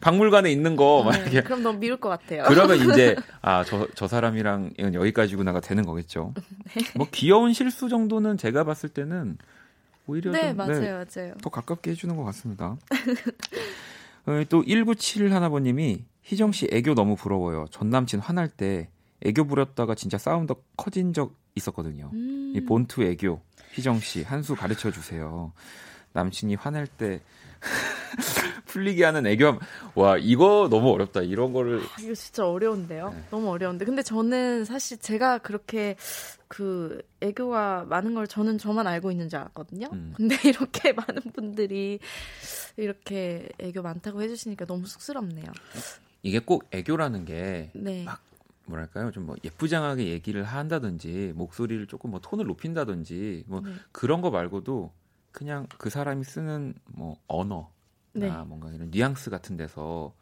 박물관에 있는 거막 네, 이렇게 그럼 너무 미울 것 같아요. 그러면 이제 아저저 사람이랑 여기까지구나가 되는 거겠죠. 네. 뭐 귀여운 실수 정도는 제가 봤을 때는 오히려 네, 좀, 맞아요, 네, 맞아요. 더 가깝게 해주는 것 같습니다. 어, 또 197 하나버님이 희정 씨 애교 너무 부러워요. 전 남친 화날 때 애교 부렸다가 진짜 싸움 더 커진 적 있었거든요. 음. 이 본투 애교 희정 씨 한 수 가르쳐 주세요. 남친이 화낼 때 풀리게 하는 애교 와 이거 너무 어렵다 이런 거를 아, 이거 진짜 어려운데요 네. 너무 어려운데 근데 저는 사실 제가 그렇게 그 애교가 많은 걸 저는 저만 알고 있는 줄 알았거든요 음. 근데 이렇게 많은 분들이 이렇게 애교 많다고 해주시니까 너무 쑥스럽네요 이게 꼭 애교라는 게막 네. 뭐랄까요 좀 뭐 예쁘장하게 얘기를 한다든지 목소리를 조금 뭐 톤을 높인다든지 뭐 네. 그런 거 말고도 그냥 그 사람이 쓰는 뭐 언어나 네. 뭔가 이런 뉘앙스 같은 데서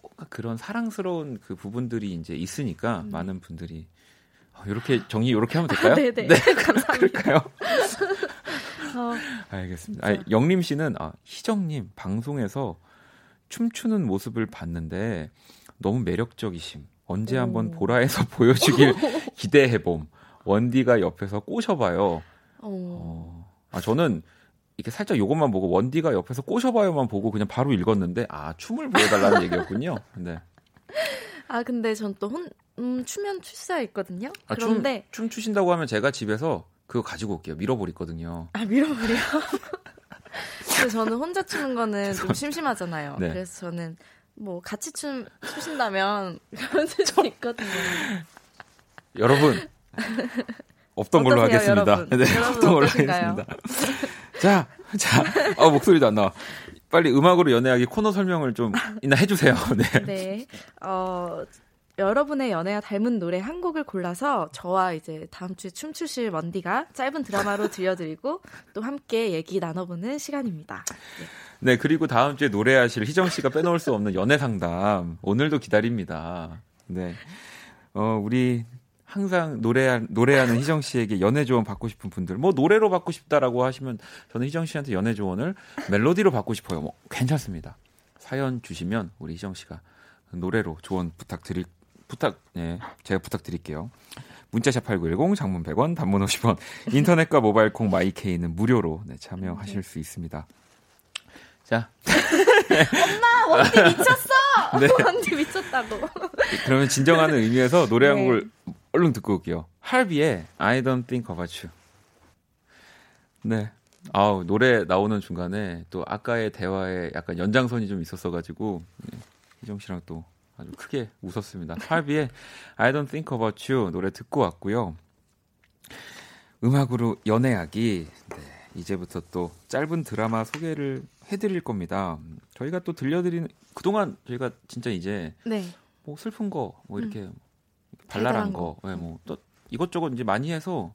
뭔가 그런 사랑스러운 그 부분들이 이제 있으니까 음. 많은 분들이 이렇게 어, 정리 이렇게 하면 될까요? 아, 네네. 네. 감사합니다. 그럴까요? 어. 알겠습니다. 아, 영림 씨는 아, 희정님 방송에서 춤추는 모습을 봤는데 너무 매력적이심. 언제 오. 한번 보라에서 보여주길 기대해봄. 원디가 옆에서 꼬셔봐요. 어, 아 저는 이렇게 살짝 요것만 보고 원디가 옆에서 꼬셔봐요만 보고 그냥 바로 읽었는데 아 춤을 보여달라는 얘기였군요. 네. 아 근데 전 또 혼 음, 추면 출사 있거든요. 아, 그런데 춤, 춤 추신다고 하면 제가 집에서 그거 가지고 올게요. 밀어버리거든요. 아 밀어버려. 근데 저는 혼자 추는 거는 좀 심심하잖아요. 네. 그래서 저는 뭐 같이 춤 추신다면 그런 수 있거든요. 여러분 없던 걸로 하겠습니다. 여러분? 네, 여러분 없던 걸로 하겠습니다. 자, 자, 아 목소리도 안 나와. 빨리 음악으로 연애하기 코너 설명을 좀 이나 해주세요. 네. 네. 어, 여러분의 연애와 닮은 노래 한 곡을 골라서 저와 이제 다음 주에 춤추실 원디가 짧은 드라마로 들려드리고 또 함께 얘기 나눠보는 시간입니다. 네. 네, 그리고 다음 주에 노래하실 희정 씨가 빼놓을 수 없는 연애 상담 오늘도 기다립니다. 네. 어, 우리 항상 노래 노래하는 희정 씨에게 연애 조언 받고 싶은 분들, 뭐 노래로 받고 싶다라고 하시면 저는 희정 씨한테 연애 조언을 멜로디로 받고 싶어요. 뭐 괜찮습니다. 사연 주시면 우리 희정 씨가 노래로 조언 부탁드릴 부탁 예, 제가 부탁드릴게요. 문자샵 8910 장문 100원 단문 50원 인터넷과 모바일 콩 마이케이는 무료로 네, 참여하실 네. 수 있습니다. 자. 엄마, 원디 미쳤어! 네. 원디 미쳤다고. 그러면 진정하는 의미에서 노래 한 네. 곡을 얼른 듣고 올게요. 할비의 I don't think about you. 네. 아우, 노래 나오는 중간에 또 아까의 대화에 약간 연장선이 좀 있었어가지고, 네, 희정 씨랑 또 아주 크게 웃었습니다. 할비의 I don't think about you 노래 듣고 왔고요. 음악으로 연애하기. 네. 이제부터 또 짧은 드라마 소개를 해드릴 겁니다. 저희가 또 들려드리는 그동안 저희가 진짜 이제 네. 뭐 슬픈 거 뭐 이렇게 음. 발랄한 거, 거. 네, 뭐또 이것저것 이제 많이 해서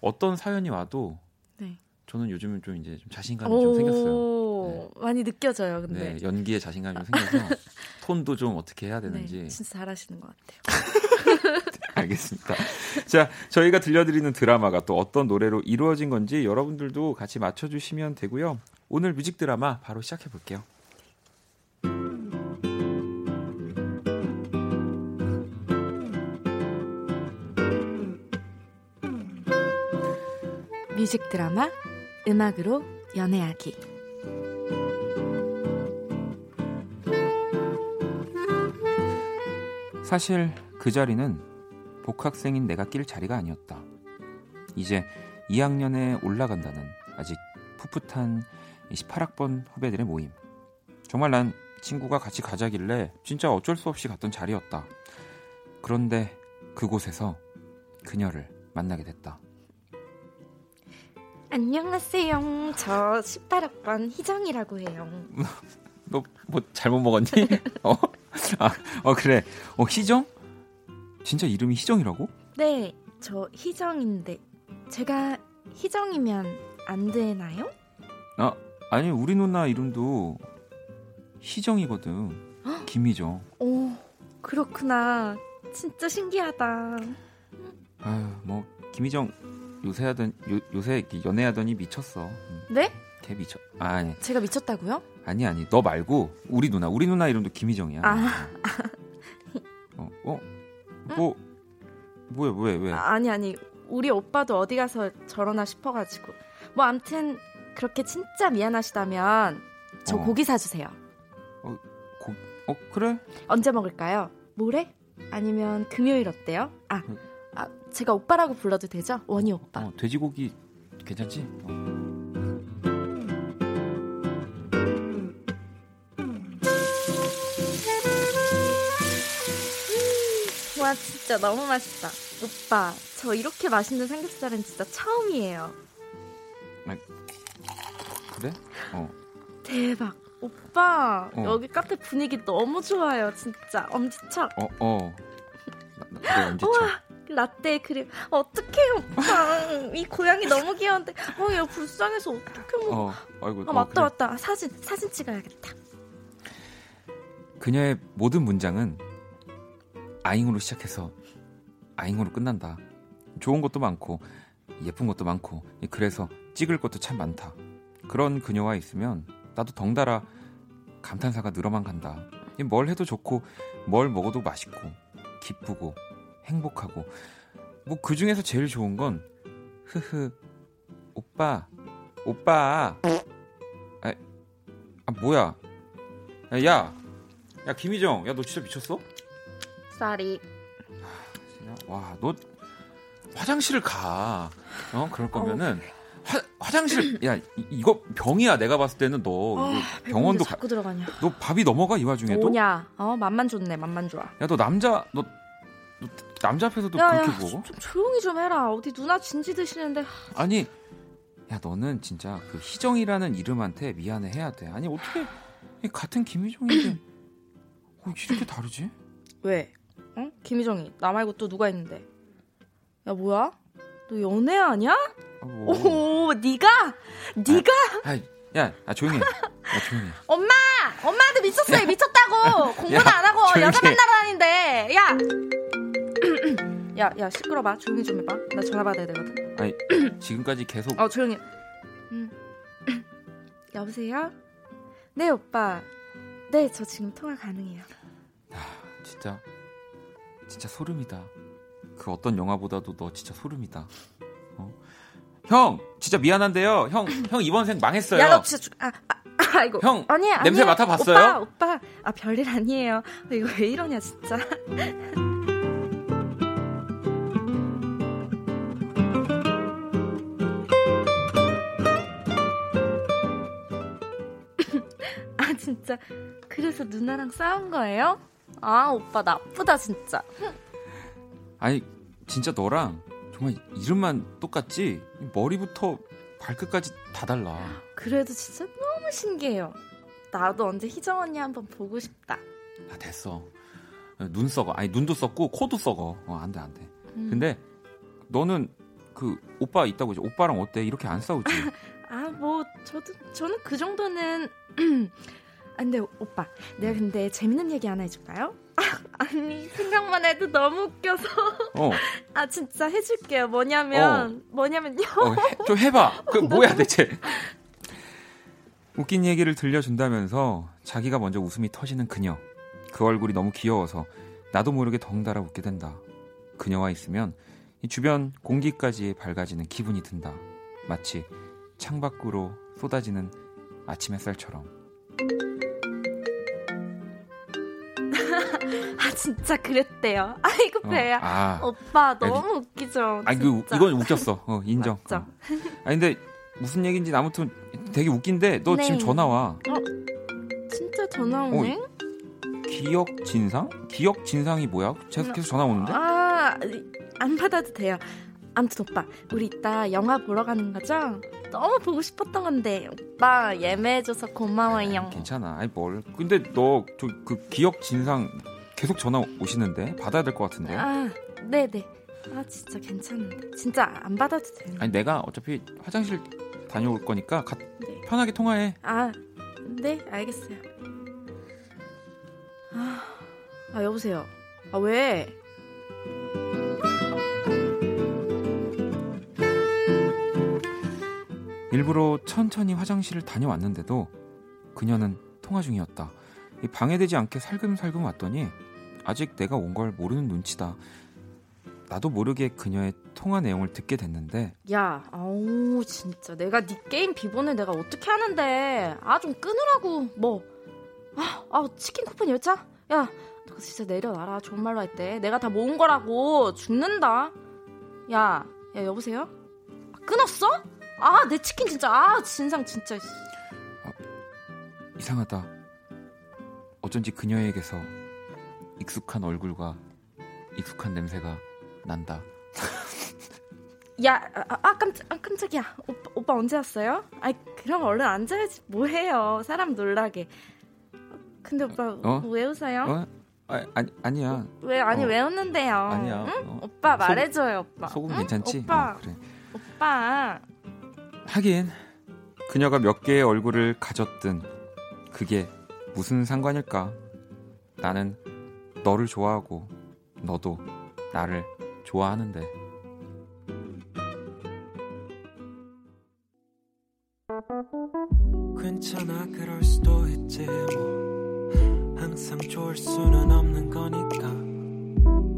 어떤 사연이 와도 네. 저는 요즘은 좀 이제 좀 자신감이 좀 생겼어요. 네. 많이 느껴져요, 근데. 네, 연기에 자신감이 좀 생겨서 톤도 좀 어떻게 해야 되는지. 네, 진짜 잘하시는 것 같아요. 알겠습니다. 자, 저희가 들려드리는 드라마가 또 어떤 노래로 이루어진 건지 여러분들도 같이 맞춰주시면 되고요. 오늘 뮤직 드라마 바로 시작해 볼게요. 뮤직 드라마 음악으로 연애하기 사실 그 자리는 복학생인 내가 낄 자리가 아니었다. 이제 2학년에 올라간다는 아직 풋풋한 18학번 후배들의 모임. 정말 난 친구가 같이 가자길래 진짜 어쩔 수 없이 갔던 자리였다. 그런데 그곳에서 그녀를 만나게 됐다. 안녕하세요. 저 18학번 희정이라고 해요. 너 뭐 잘못 먹었니? 어? 아, 어 그래. 어 희정? 진짜 이름이 희정이라고? 네, 저 희정인데 제가 희정이면 안 되나요? 아, 아니 우리 누나 이름도 희정이거든. 김희정. 오, 그렇구나. 진짜 신기하다. 아유, 뭐 김희정 요새 하던 요, 요새 연애하더니 미쳤어. 음. 네? 걔 미쳐. 아, 아니. 제가 미쳤다고요? 아니 아니. 너 말고 우리 누나. 우리 누나 이름도 김희정이야. 아. 어, 어? 뭐 뭐야 왜 왜? 아, 아니 아니. 우리 오빠도 어디 가서 저러나 싶어가지고. 뭐 암튼 그렇게 진짜 미안하시다면 저 어. 고기 사주세요. 어, 고, 어 그래? 언제 먹을까요? 모레? 아니면 금요일 어때요? 아, 아 제가 오빠라고 불러도 되죠? 원희 오빠. 어, 돼지고기 괜찮지? 어. 와 진짜 너무 맛있다. 오빠 저 이렇게 맛있는 삼겹살은 진짜 처음이에요. 그래? 어. 대박. 오빠 어. 여기 카페 분위기 너무 좋아요. 진짜 엄지척. 어 어. 나, 나, 그래 쳐? 우와 라떼 크림. 어떡해 오빠. 이 고양이 너무 귀여운데. 어 얘 불쌍해서 어떻게 먹어. 어. 아이고. 아 어, 맞다 그래. 맞다. 사진 사진 찍어야겠다. 그녀의 모든 문장은 아잉으로 시작해서 아잉으로 끝난다. 좋은 것도 많고 예쁜 것도 많고 그래서 찍을 것도 참 많다. 그런 그녀와 있으면 나도 덩달아 감탄사가 늘어만 간다. 뭘 해도 좋고 뭘 먹어도 맛있고 기쁘고 행복하고 뭐 그 중에서 제일 좋은 건 흐흐 오빠 오빠 아, 아 뭐야 야야 김희정, 야 너 진짜 미쳤어? 쌀이. 와, 너 화장실을 가. 어, 그럴 거면은 화, 화장실 야 이, 이거 병이야. 내가 봤을 때는 너 아, 병원도 가, 자꾸 들어가냐. 너 밥이 넘어가 이 와중에도. 뭐냐? 어 맛만 좋네. 맛만 좋아. 야, 너 남자 너, 너 남자 앞에서도 야, 그렇게 야, 보고? 좀 조용히 좀 해라. 어디 누나 진지 드시는데. 아니, 야 너는 진짜 그 희정이라는 이름한테 미안해 해야 돼. 아니 어떻게 이 같은 김희정인데 어, 이렇게 다르지? 왜? 어? 김희정이 나 말고 또 누가 있는데? 야 뭐야? 너 연애하냐? 아, 뭐. 오, 네가? 네가? 아, 야, 아, 조용히 해. 야, 조용히 해. 엄마! 엄마한테 미쳤어요. 미쳤다고. 공부는 야, 안 하고 여자 해. 만나러 다니는데. 야. 야, 야, 시끄러봐. 조용히 좀 해봐. 나 전화 받아야 되거든. 아니, 지금까지 계속 어, 조용히. 음. 여보세요? 네, 오빠. 네, 저 지금 통화 가능해요. 진짜 진짜 소름이다. 그 어떤 영화보다도 너 진짜 소름이다. 어? 형, 진짜 미안한데요. 형, 형 이번 생 망했어요. 야, 너 진짜 죽... 아, 아, 아이고. 형, 아니, 아니. 냄새 맡아봤어요? 오빠, 오빠. 아, 별일 아니에요. 이거 왜 이러냐, 진짜. 진짜. 그래서 누나랑 싸운 거예요? 아, 오빠 나쁘다, 진짜. 아니 진짜 너랑 정말 이름만 똑같지 머리부터 발끝까지 다 달라. 그래도 진짜 너무 신기해요. 나도 언제 희정 언니 한번 보고 싶다. 아 됐어. 눈 썩어. 아니 눈도 썩고 코도 썩어. 어, 안돼 안돼. 음. 근데 너는 그 오빠 있다고 이제 오빠랑 어때? 이렇게 안 싸우지? 아, 뭐 저도 저는 그 정도는 아, 근데 오빠, 내가 근데 재밌는 얘기 하나 해줄까요? 아니 생각만 해도 너무 웃겨서 어, 아 진짜 해줄게요. 뭐냐면 뭐냐면요. 어 해, 좀 해봐. 그 뭐야 대체? 웃긴 얘기를 들려준다면서 자기가 먼저 웃음이 터지는 그녀. 그 얼굴이 너무 귀여워서 나도 모르게 덩달아 웃게 된다. 그녀와 있으면 이 주변 공기까지 밝아지는 기분이 든다. 마치 창밖으로 쏟아지는 아침 햇살처럼. 아 진짜 그랬대요. 아이고 어, 배야. 아, 오빠 너무 웃기죠. 아니 그. 이건 웃겼어. 어, 인정. 맞죠? 어. 아니 근데 무슨 얘기인지 아무튼 되게 웃긴데 너 네. 지금 전화 와. 진짜 전화 오네. 어, 기억 진상? 기억 진상이 뭐야? 계속 계속 전화 오는데? 아, 안 받아도 돼요. 아무튼 오빠, 우리 이따 영화 보러 가는 거죠? 너무 보고 싶었던 건데 오빠 예매해줘서 고마워요. 괜찮아. 아이 뭘. 근데 너 저 그 기억 진상 계속 전화 오시는데 받아야 될 것 같은데. 아, 네네. 아 진짜 괜찮은데. 진짜 안 받아도 돼요. 아니 내가 어차피 화장실 다녀올 거니까 가- 네. 편하게 통화해. 아, 네, 알겠어요. 아, 아 여보세요. 아 왜? 일부러 천천히 화장실을 다녀왔는데도 그녀는 통화 중이었다. 방해되지 않게 살금살금 왔더니 아직 내가 온 걸 모르는 눈치다. 나도 모르게 그녀의 통화 내용을 듣게 됐는데 야, 아우 진짜 내가 네 게임 비번을 내가 어떻게 하는데 아 좀 끊으라고 뭐 아, 아 치킨 쿠폰 열차? 야, 너 진짜 내려놔라 좋은 말로 할 때 내가 다 모은 거라고 죽는다. 야, 야 여보세요? 아, 끊었어? 아, 내 치킨 진짜 아 진상 진짜. 아, 이상하다. 어쩐지 그녀에게서 익숙한 얼굴과 익숙한 냄새가 난다. 야, 아, 아, 깜짝, 아, 깜짝이야. 오빠, 오빠 언제 왔어요? 아이, 그럼 얼른 앉아야지. 뭐해요? 사람 놀라게. 근데 오빠 어? 왜 웃어요? 어? 아, 아니, 아니야. 왜 아니 어. 왜 웃는데요? 아니야. 응? 어. 오빠 말해줘요, 오빠. 속은 응? 괜찮지? 오빠. 어, 그래. 오빠. 하긴 그녀가 몇 개의 얼굴을 가졌든 그게 무슨 상관일까? 나는 너를 좋아하고 너도 나를 좋아하는데. 괜찮아 그럴 수도 있지 뭐. 항상 좋을 수는 없는 거니까.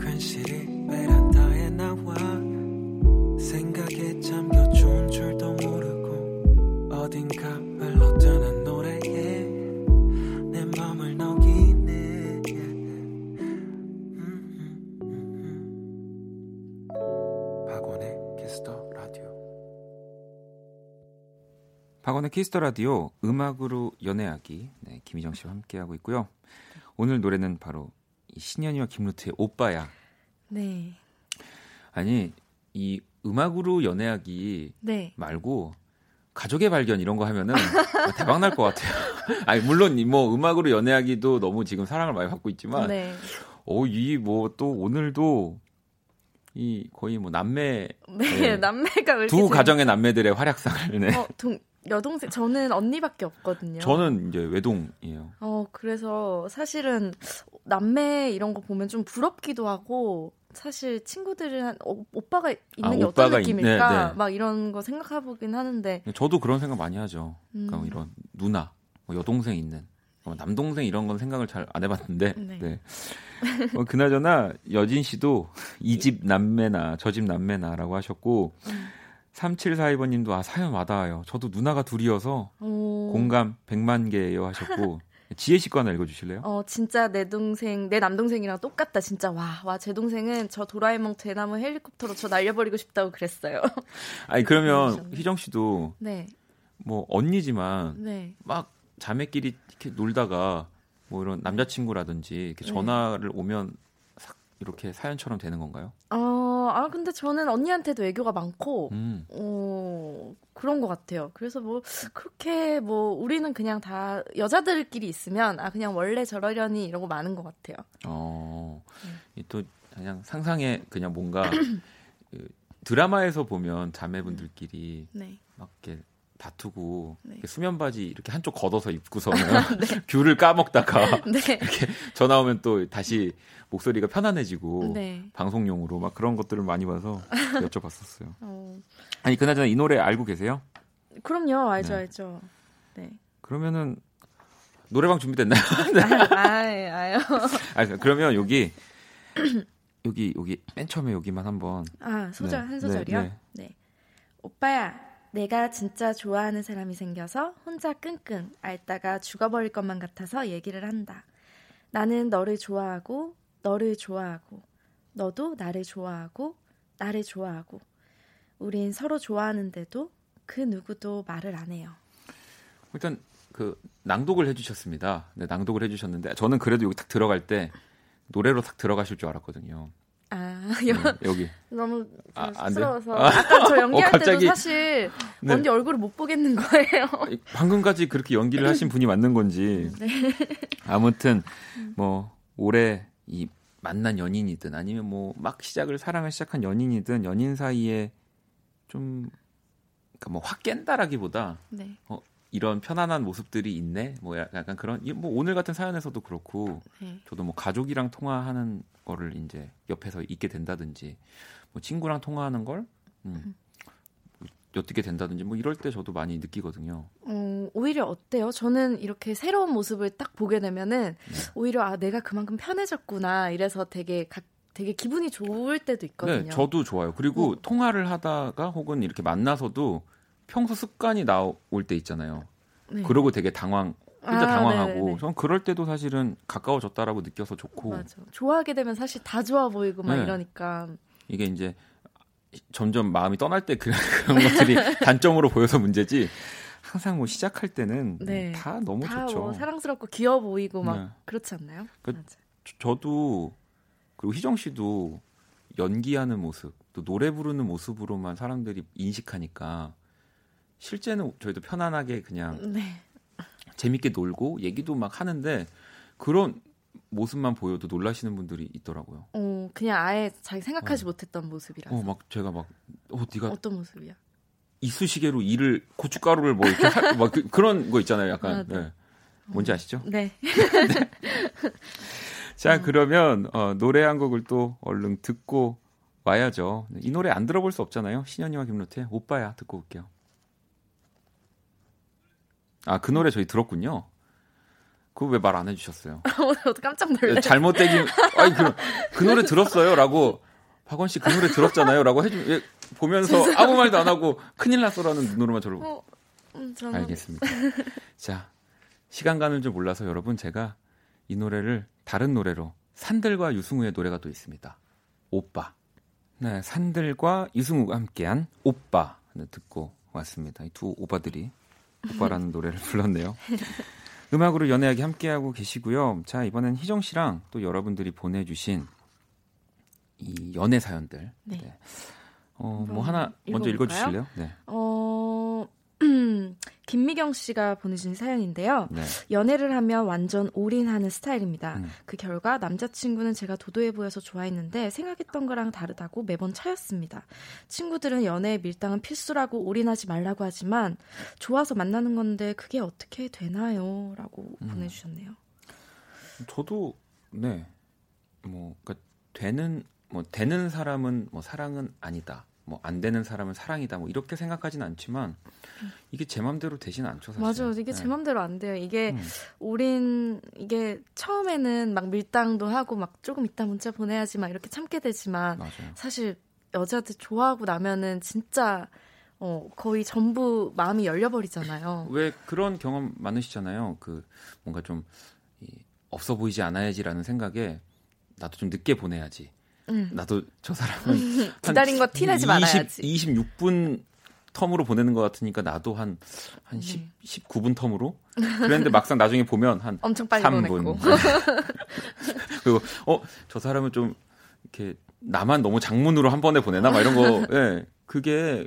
괜시리 베란다에 나와. 생각에 잠겨 좋은 줄도 모르고 어딘가 흘러드는 박원의 키스 더 라디오 음악으로 연애하기 네, 김희정 씨와 함께 하고 있고요 오늘 노래는 바로 신현희와 김루트의 오빠야 네 아니 이 음악으로 연애하기 네. 말고 가족의 발견 이런 거 하면은 대박 날 것 같아요. 아니 물론 뭐 음악으로 연애하기도 너무 지금 사랑을 많이 받고 있지만 네. 어이 뭐 또 오늘도 이 거의 뭐 남매 네, 네. 남매가 두 가정의 남매들의 활약상을 네. 어, 동, 여동생 저는 언니밖에 없거든요. 저는 이제 외동이에요. 어 그래서 사실은 남매 이런 거 보면 좀 부럽기도 하고 사실 친구들은 어, 오빠가 있는 아, 게 어떤 느낌일까 네, 네. 막 이런 거 생각해 보긴 하는데 저도 그런 생각 많이 하죠. 그러니까 음. 이런 누나, 뭐 여동생 있는 뭐 남동생 이런 건 생각을 잘 안 해봤는데 네. 네. 어, 그나저나 여진 씨도 이 집 남매나 저 집 남매나라고 하셨고 음. 3742번님도 아 사연 와닿아요. 저도 누나가 둘이어서 오. 공감 100만 개예요 하셨고 지혜 씨 거 하나 읽어주실래요? 어, 진짜 내 동생, 내 남동생이랑 똑같다. 진짜 와, 와, 제 동생은 저 도라에몽 대나무 헬리콥터로 저 날려버리고 싶다고 그랬어요. 아니 그러면 희정 씨도 네. 뭐 언니지만 네. 막 자매끼리 이렇게 놀다가 뭐 이런 남자친구라든지 이렇게 네. 전화를 오면 이렇게 사연처럼 되는 건가요? 어, 아 근데 저는 언니한테도 애교가 많고, 음. 어 그런 것 같아요. 그래서 뭐 그렇게 뭐 우리는 그냥 다 여자들끼리 있으면 아 그냥 원래 저러려니 이러고 많은 것 같아요. 어, 네. 또 그냥 상상에 그냥 뭔가 그 드라마에서 보면 자매분들끼리 네. 막 이렇게 다투고 네. 수면 바지 이렇게 한쪽 걷어서 입고서는 네. 귤을 까먹다가 네. 이렇게 전화 오면 또 다시 목소리가 편안해지고 네. 방송용으로 막 그런 것들을 많이 봐서 여쭤봤었어요. 어. 아니 그나저나 이 노래 알고 계세요? 그럼요, 알죠, 네. 알죠. 네. 그러면은 노래방 준비됐나요? 네. 아유, 아유. 아, 그러면 여기 여기 여기 맨 처음에 여기만 한번 아 소절 네. 한 소절이요? 네. 네. 오빠야 내가 진짜 좋아하는 사람이 생겨서 혼자 끙끙 앓다가 죽어버릴 것만 같아서 얘기를 한다. 나는 너를 좋아하고, 너를 좋아하고, 너도 나를 좋아하고, 나를 좋아하고, 우린 서로 좋아하는데도 그 누구도 말을 안 해요. 일단 그 낭독을 해주셨습니다. 네, 낭독을 해주셨는데 저는 그래도 여기 딱 들어갈 때 노래로 딱 들어가실 줄 알았거든요. 아, 여, 네, 여기. 너무 아, 쑥스러워서. 아, 아까 저 연기할 어, 때도 사실 네. 언니 얼굴을 못 보겠는 거예요. 방금까지 그렇게 연기를 하신 분이 맞는 건지. 네. 아무튼 뭐 올해 이 만난 연인이든 아니면 뭐 막 시작을 사랑을 시작한 연인이든 연인 사이에 좀 그러니까 뭐 확 깬다라기보다 네. 어, 이런 편안한 모습들이 있네. 뭐 약간 그런 뭐 오늘 같은 사연에서도 그렇고 네. 저도 뭐 가족이랑 통화하는 거를 이제 옆에서 있게 된다든지 뭐 친구랑 통화하는 걸 음, 엿듣게 된다든지 뭐 이럴 때 저도 많이 느끼거든요. 어, 오히려 어때요? 저는 이렇게 새로운 모습을 딱 보게 되면은 네. 오히려 아 내가 그만큼 편해졌구나 이래서 되게 각 되게 기분이 좋을 때도 있거든요. 네, 저도 좋아요. 그리고 어. 통화를 하다가 혹은 이렇게 만나서도 평소 습관이 나올 때 있잖아요. 네. 그러고 되게 당황 혼자 아, 당황하고 네네. 전 그럴 때도 사실은 가까워졌다라고 느껴서 좋고 맞아. 좋아하게 되면 사실 다 좋아 보이고 막 네. 이러니까 이게 이제 점점 마음이 떠날 때 그런 것들이 단점으로 보여서 문제지 항상 뭐 시작할 때는 네. 다 너무 다 좋죠. 뭐 사랑스럽고 귀여워 보이고 막 네. 그렇지 않나요? 그, 저도 그리고 희정 씨도 연기하는 모습 또 노래 부르는 모습으로만 사람들이 인식하니까 실제는 저희도 편안하게 그냥 네. 재밌게 놀고 얘기도 막 하는데 그런 모습만 보여도 놀라시는 분들이 있더라고요. 어, 그냥 아예 자기 생각하지 어. 못했던 모습이라서. 어, 막 제가 막 어, 네가 어떤 모습이야? 이쑤시개로 이를 고춧가루를 뭐 이렇게 하, 막 그, 런거 있잖아요. 약간 아, 네. 네. 뭔지 아시죠? 네. 네. 자, 음. 그러면 어, 노래 한 곡을 또 얼른 듣고 와야죠. 이 노래 안 들어볼 수 없잖아요. 신현이와 김로태 오빠야 듣고 올게요. 아, 그 노래 저희 들었군요. 그거 왜 말 안 해주셨어요? 깜짝 놀랐어요. 네, 잘못되긴, 아니, 그, 그 노래 들었어요. 라고, 박원 씨 그 노래 들었잖아요. 라고 해주, 예, 보면서 아무 말도 안 하고 큰일 났어라는 눈으로만 저를. 어, 음, 저는... 알겠습니다. 자, 시간 가는 줄 몰라서 여러분 제가 이 노래를 다른 노래로 산들과 유승우의 노래가 또 있습니다. 오빠. 네, 산들과 유승우가 함께한 오빠 듣고 왔습니다. 이 두 오빠들이 오빠라는 노래를 불렀네요. 음악으로 연애하기 함께하고 계시고요. 자, 이번엔 희정 씨랑 또 여러분들이 보내주신 이 연애 사연들. 네. 네. 어, 뭐 하나 먼저 읽어주실래요? 네. 어, 김미경 씨가 보내준 사연인데요. 네. 연애를 하면 완전 올인하는 스타일입니다. 음. 그 결과 남자친구는 제가 도도해 보여서 좋아했는데 생각했던 거랑 다르다고 매번 차였습니다. 친구들은 연애의 밀당은 필수라고 올인하지 말라고 하지만 좋아서 만나는 건데 그게 어떻게 되나요? 라고 음. 보내주셨네요. 저도 네. 뭐 그러니까 되는 뭐 되는 사람은 뭐 사랑은 아니다. 뭐 안 되는 사람은 사랑이다 뭐 이렇게 생각하진 않지만 이게 제 맘대로 되진 않죠 사실. 맞아요. 이게 네. 제 맘대로 안 돼요. 이게 음. 우린 이게 처음에는 막 밀당도 하고 막 조금 이따 문자 보내야지 막 이렇게 참게 되지만 맞아요. 사실 여자들 좋아하고 나면은 진짜 어, 거의 전부 마음이 열려버리잖아요. 왜 그런 경험 많으시잖아요. 그 뭔가 좀 이, 없어 보이지 않아야지라는 생각에 나도 좀 늦게 보내야지. 음. 나도 저 사람은 기다린 거 티내지 말아야지. 26분 텀으로 보내는 것 같으니까 나도 한, 한 10, 음. 19분 텀으로? 그랬는데 막상 나중에 보면 한 엄청 빨리 3분. 보냈고. 그리고, 어, 저 사람은 좀 이렇게 나만 너무 장문으로 한 번에 보내나? 막 이런 거, 예. 네, 그게,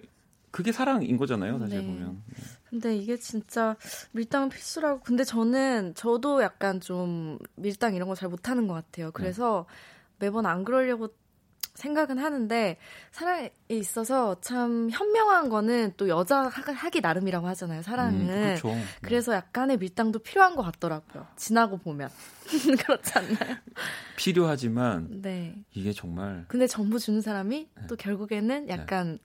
그게 사랑인 거잖아요, 사실 네. 보면. 근데 이게 진짜 밀당은 필수라고. 근데 저는, 저도 약간 좀 밀당 이런 거 잘 못하는 것 같아요. 그래서 네. 매번 안 그러려고 생각은 하는데 사랑에 있어서 참 현명한 거는 또 여자 하기 나름이라고 하잖아요 사랑은 음, 그렇죠. 네. 그래서 약간의 밀당도 필요한 것 같더라고요 지나고 보면 그렇지 않나요? 필요하지만 네. 이게 정말 근데 전부 주는 사람이 네. 또 결국에는 네. 약간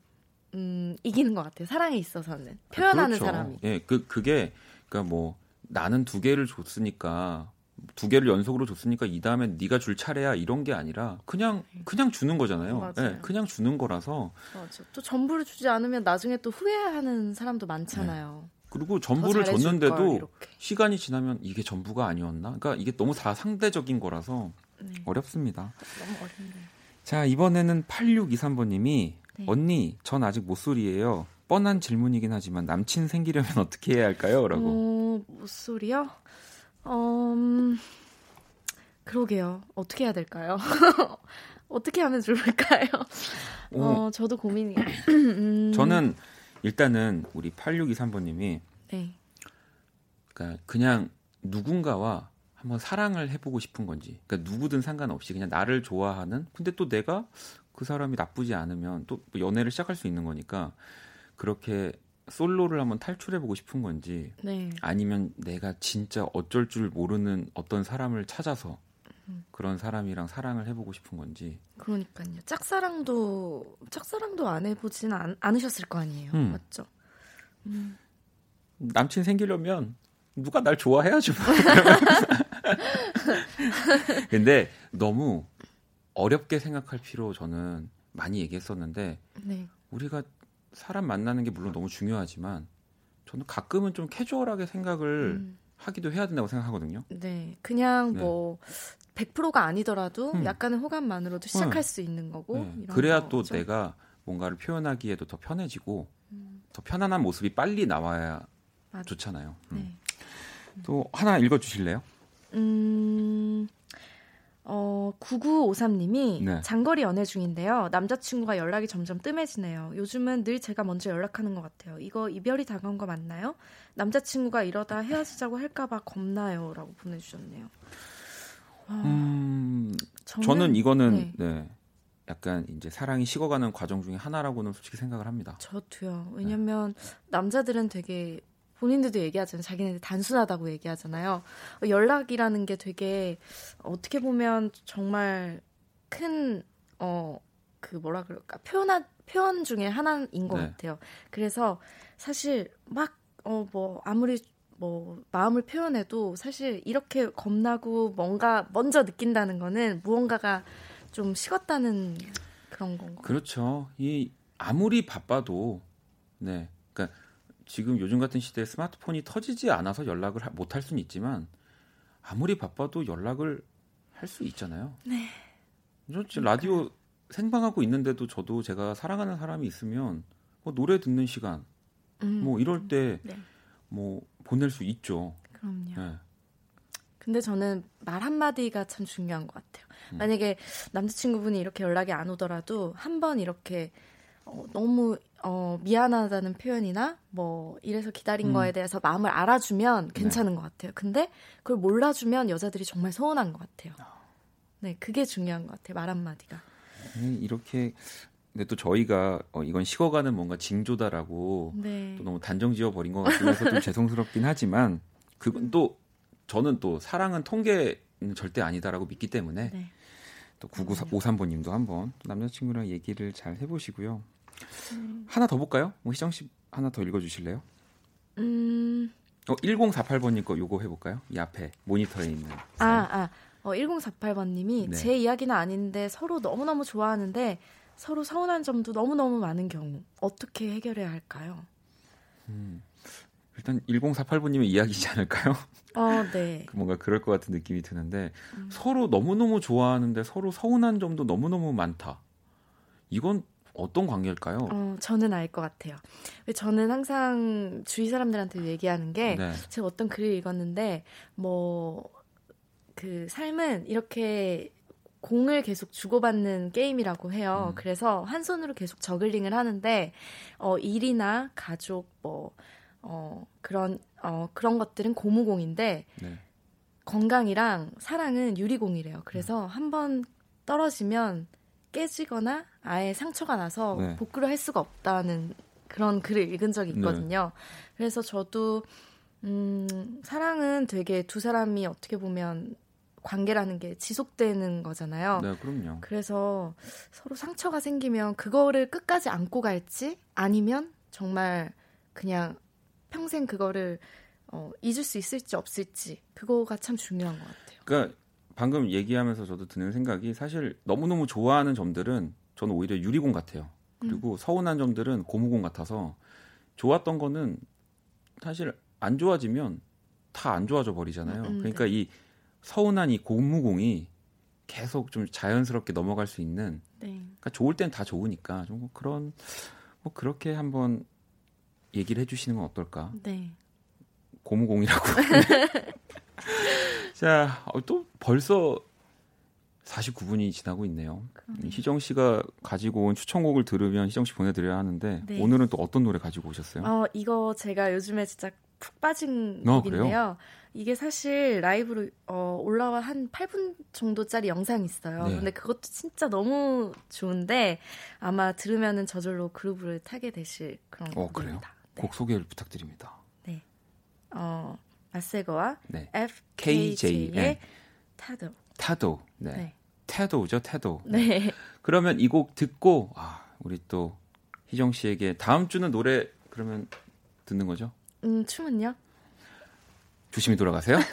네. 음, 이기는 것 같아요 사랑에 있어서는 표현하는 그렇죠. 사람이 예, 그 그게 그러니까 뭐 나는 두 개를 줬으니까 두 개를 연속으로 줬으니까 이 다음에 네가 줄 차례야 이런 게 아니라 그냥 그냥 주는 거잖아요. 네, 그냥 주는 거라서. 맞아. 또 전부를 주지 않으면 나중에 또 후회하는 사람도 많잖아요. 네. 그리고 전부를 줬는데도 걸, 시간이 지나면 이게 전부가 아니었나? 그러니까 이게 너무 다 상대적인 거라서 네. 어렵습니다. 너무 어렵네요. 자 이번에는 8623번님이 네. 언니 전 아직 모쏠이에요. 뻔한 질문이긴 하지만 남친 생기려면 어떻게 해야 할까요? 라고. 어, 모쏠이요? 음, 그러게요. 어떻게 해야 될까요? 어떻게 하면 좋을까요? 어, 저도 고민이에요. 음. 저는 일단은 우리 8623번님이 네. 그러니까 그냥 누군가와 한번 사랑을 해보고 싶은 건지, 그러니까 누구든 상관없이 그냥 나를 좋아하는, 근데 또 내가 그 사람이 나쁘지 않으면 또 연애를 시작할 수 있는 거니까 그렇게 솔로를 한번 탈출해보고 싶은 건지 네. 아니면 내가 진짜 어쩔 줄 모르는 어떤 사람을 찾아서 음. 그런 사람이랑 사랑을 해보고 싶은 건지. 그러니까요. 짝사랑도 짝사랑도 안 해보진 않, 않으셨을 거 아니에요. 음. 맞죠? 음. 남친 생기려면 누가 날 좋아해야지. 뭐. 근데 너무 어렵게 생각할 필요 저는 많이 얘기했었는데 네. 우리가 사람 만나는 게 물론 너무 중요하지만 저는 가끔은 좀 캐주얼하게 생각을 음. 하기도 해야 된다고 생각하거든요. 네, 그냥 네. 뭐 100%가 아니더라도 음. 약간의 호감만으로도 시작할 네. 수 있는 거고. 네. 그래야 거죠. 또 내가 뭔가를 표현하기에도 더 편해지고 음. 더 편안한 모습이 빨리 나와야 맞아. 좋잖아요. 음. 네. 또 하나 읽어 주실래요? 음, 어, 9953님이 네. 장거리 연애 중인데요. 남자친구가 연락이 점점 뜸해지네요. 요즘은 늘 제가 먼저 연락하는 것 같아요. 이거 이별이 다가온 거 맞나요? 남자친구가 이러다 헤어지자고 할까봐 겁나요. 라고 보내주셨네요. 아, 음, 저는, 저는 이거는, 네. 네. 약간 이제 사랑이 식어가는 과정 중에 하나라고는 솔직히 생각을 합니다. 저도요. 왜냐면 네. 남자들은 되게 본인들도 얘기하잖아요. 자기네들 단순하다고 얘기하잖아요. 연락이라는 게 되게 어떻게 보면 정말 큰, 어, 그 뭐라 그럴까. 표현, 표현 중에 하나인 것 네. 같아요. 그래서 사실 막, 어, 뭐, 아무리 뭐, 마음을 표현해도 사실 이렇게 겁나고 뭔가 먼저 느낀다는 거는 무언가가 좀 식었다는 그런 건가요? 그렇죠. 이, 아무리 바빠도, 네. 지금 요즘 같은 시대에 스마트폰이 터지지 않아서 연락을 못 할 수는 있지만 아무리 바빠도 연락을 할 수 있잖아요. 네. 저 지금 라디오 생방하고 있는데도 저도 제가 사랑하는 사람이 있으면 뭐 노래 듣는 시간 음. 뭐 이럴 때뭐 네. 뭐 보낼 수 있죠. 그럼요. 네. 근데 저는 말 한마디가 참 중요한 것 같아요. 음. 만약에 남자친구분이 이렇게 연락이 안 오더라도 한 번 이렇게 어, 너무 어, 미안하다는 표현이나 뭐 이래서 기다린 음. 거에 대해서 마음을 알아주면 네. 괜찮은 네. 것 같아요. 근데 그걸 몰라주면 여자들이 정말 서운한 것 같아요. 네, 그게 중요한 것 같아요. 말 한마디가. 네, 이렇게 근데 또 저희가 어, 이건 식어가는 뭔가 징조다라고 네. 또 너무 단정지어 버린 것 같으면서 좀 죄송스럽긴 하지만 그건 또 저는 또 사랑은 통계는 절대 아니다라고 믿기 때문에 네. 또 9953번님도 한번 남자친구랑 얘기를 잘 해보시고요. 음. 하나 더 볼까요? 뭐 희정 씨 하나 더 읽어주실래요? 음. 어 1048번님 거 요거 해볼까요? 이 앞에 모니터에 있는. 아 아. 어 1048번님이 네. 제 이야기는 아닌데 서로 너무 너무 좋아하는데 서로 서운한 점도 너무 너무 많은 경우 어떻게 해결해야 할까요? 음. 일단 1048번님의 이야기지 않을까요? 어, 네. 뭔가 그럴 것 같은 느낌이 드는데 음. 서로 너무너무 좋아하는데 서로 서운한 점도 너무너무 많다. 이건 어떤 관계일까요? 어, 저는 알 것 같아요. 저는 항상 주위 사람들한테 얘기하는 게 네. 제가 어떤 글을 읽었는데 뭐 그 삶은 이렇게 공을 계속 주고받는 게임이라고 해요. 음. 그래서 한 손으로 계속 저글링을 하는데 어 일이나 가족 뭐 어, 그런 어, 그런 것들은 고무공인데 네. 건강이랑 사랑은 유리공이래요. 그래서 음. 한번 떨어지면 깨지거나 아예 상처가 나서 네. 복구를 할 수가 없다는 그런 글을 읽은 적이 네. 있거든요. 네. 그래서 저도 음, 사랑은 되게 두 사람이 어떻게 보면 관계라는 게 지속되는 거잖아요. 네, 그럼요. 그래서 서로 상처가 생기면 그거를 끝까지 안고 갈지 아니면 정말 그냥 평생 그거를 어, 잊을 수 있을지 없을지 그거가 참 중요한 것 같아요. 그러니까 방금 얘기하면서 저도 드는 생각이 사실 너무너무 좋아하는 점들은 저는 오히려 유리공 같아요. 그리고 음. 서운한 점들은 고무공 같아서 좋았던 거는 사실 안 좋아지면 다 안 좋아져 버리잖아요. 음, 그러니까 네. 이 서운한 이 고무공이 계속 좀 자연스럽게 넘어갈 수 있는 네. 그러니까 좋을 땐 다 좋으니까 좀 그런 뭐 그렇게 한번 얘기를 해주시는 건 어떨까? 네. 고무공이라고. 자, 어, 또 벌써 49분이 지나고 있네요. 그러네. 희정 씨가 가지고 온 추천곡을 들으면 희정 씨 보내드려야 하는데 네. 오늘은 또 어떤 노래 가지고 오셨어요? 어, 이거 제가 요즘에 진짜 푹 빠진 어, 곡인데요. 이게 사실 라이브로 어, 올라와 한 8분 정도짜리 영상이 있어요. 네. 근데 그것도 진짜 너무 좋은데 아마 들으면은 저절로 그루브를 타게 되실 그런 어, 곡입니다. 네. 곡 소개를 부탁드립니다. 네. 어, 마세거와 네. FKJ의 네. 타도. 타도. 네. 네. 태도죠, 태도. 네. 그러면 이 곡 듣고 아, 우리 또 희정 씨에게 다음 주는 노래 그러면 듣는 거죠? 음, 춤은요? 조심히 돌아가세요.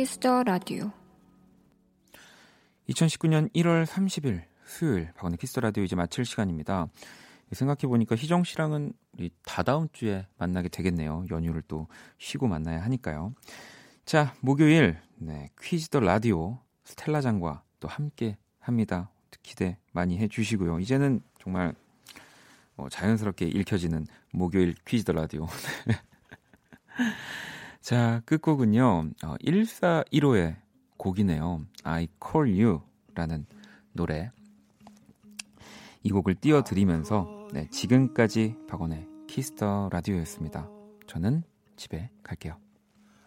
키스 더 라디오 2019년 1월 30일 수요일 박원의 키스 더 라디오 이제 마칠 시간입니다. 생각해 보니까 희정 씨랑은 우리 다다음 주에 만나게 되겠네요. 연휴를 또 쉬고 만나야 하니까요. 자, 목요일 네, 키스 더 라디오 스텔라 장과 또 함께 합니다. 기대 많이 해 주시고요. 이제는 정말 어, 자연스럽게 읽혀지는 목요일 키스 더 라디오. 자, 끝곡은요. 어, 1415의 곡이네요. I Call You 라는 노래. 이 곡을 띄워드리면서 네, 지금까지 박원의 키스 더 라디오였습니다. 저는 집에 갈게요.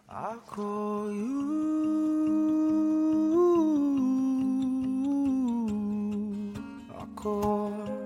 I call you. I call